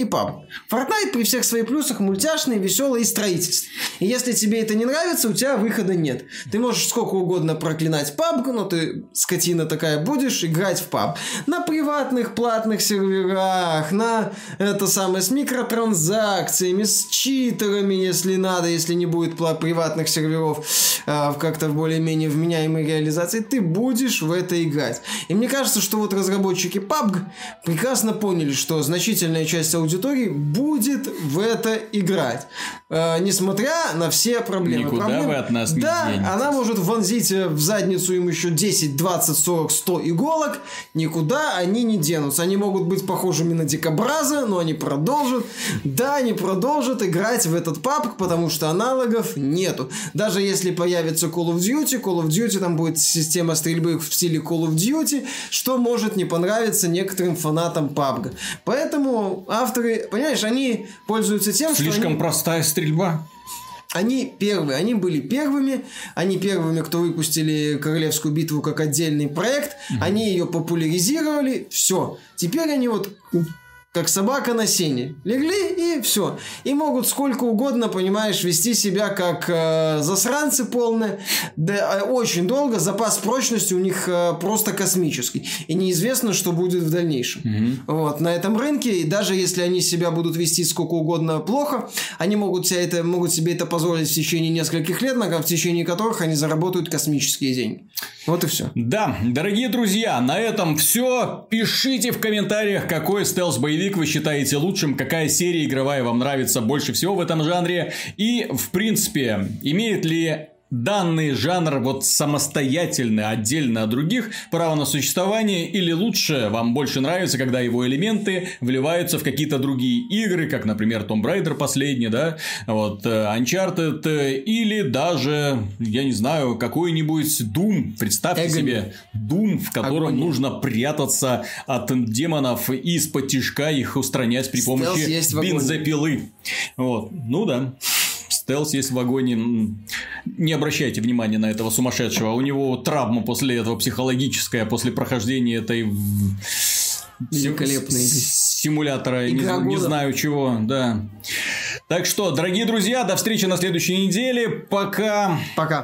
и PUBG. Fortnite при всех своих плюсах мультяшный, веселый и строительство. И если тебе это не нравится, у тебя выхода нет. Ты можешь сколько угодно проклинать PUBG, но ты, скотина такая, будешь играть в PUBG. На приватных платных серверах, на это самое, с микротранзакциями, с читерами, если надо, если не будет приватных серверов а, как-то в более-менее вменяемой реализации, ты будешь в это играть. И мне кажется, что вот разработчики PUBG прекрасно поняли, что значительная часть аудитории аудитории будет в это играть. Э, несмотря на все проблемы. Никуда проблемы... вы от нас не Да, денетесь. она может вонзить в задницу им еще 10, 20, 40, 100 иголок. Никуда они не денутся. Они могут быть похожими на дикобраза, но они продолжат. Да, они продолжат играть в этот папк, потому что аналогов нету. Даже если появится Call of Duty, Call of Duty там будет система стрельбы в стиле Call of Duty, что может не понравиться некоторым фанатам PUBG. Поэтому авторы, понимаешь, они пользуются тем, Слишком что... Слишком простая стрельба. Они первые, они были первыми, они первыми, кто выпустили Королевскую битву как отдельный проект, mm-hmm. они ее популяризировали, все. Теперь они вот как собака на сене. Легли и все. И могут сколько угодно, понимаешь, вести себя как э, засранцы полные. Да, э, очень долго. Запас прочности у них э, просто космический. И неизвестно, что будет в дальнейшем. Mm-hmm. Вот. На этом рынке, и даже если они себя будут вести сколько угодно плохо, они могут, себя это, могут себе это позволить в течение нескольких лет, в течение которых они заработают космические деньги. Вот и все. Да, дорогие друзья, на этом все. Пишите в комментариях, какой стелс-боевик боевик вы считаете лучшим, какая серия игровая вам нравится больше всего в этом жанре, и, в принципе, имеет ли данный жанр вот самостоятельно, отдельно от других, право на существование, или лучше вам больше нравится, когда его элементы вливаются в какие-то другие игры, как, например, Tomb Raider последний, да, вот, э, Uncharted, э, или даже, я не знаю, какой-нибудь Doom, представьте Эгони. себе, Doom, в котором Огонь. нужно прятаться от демонов и из-под тяжка их устранять при помощи бензопилы. Вот, ну да стелс есть в вагоне. Не обращайте внимания на этого сумасшедшего. У него травма после этого психологическая, после прохождения этой великолепной симулятора, не, не знаю чего, да. Так что, дорогие друзья, до встречи на следующей неделе. Пока. Пока.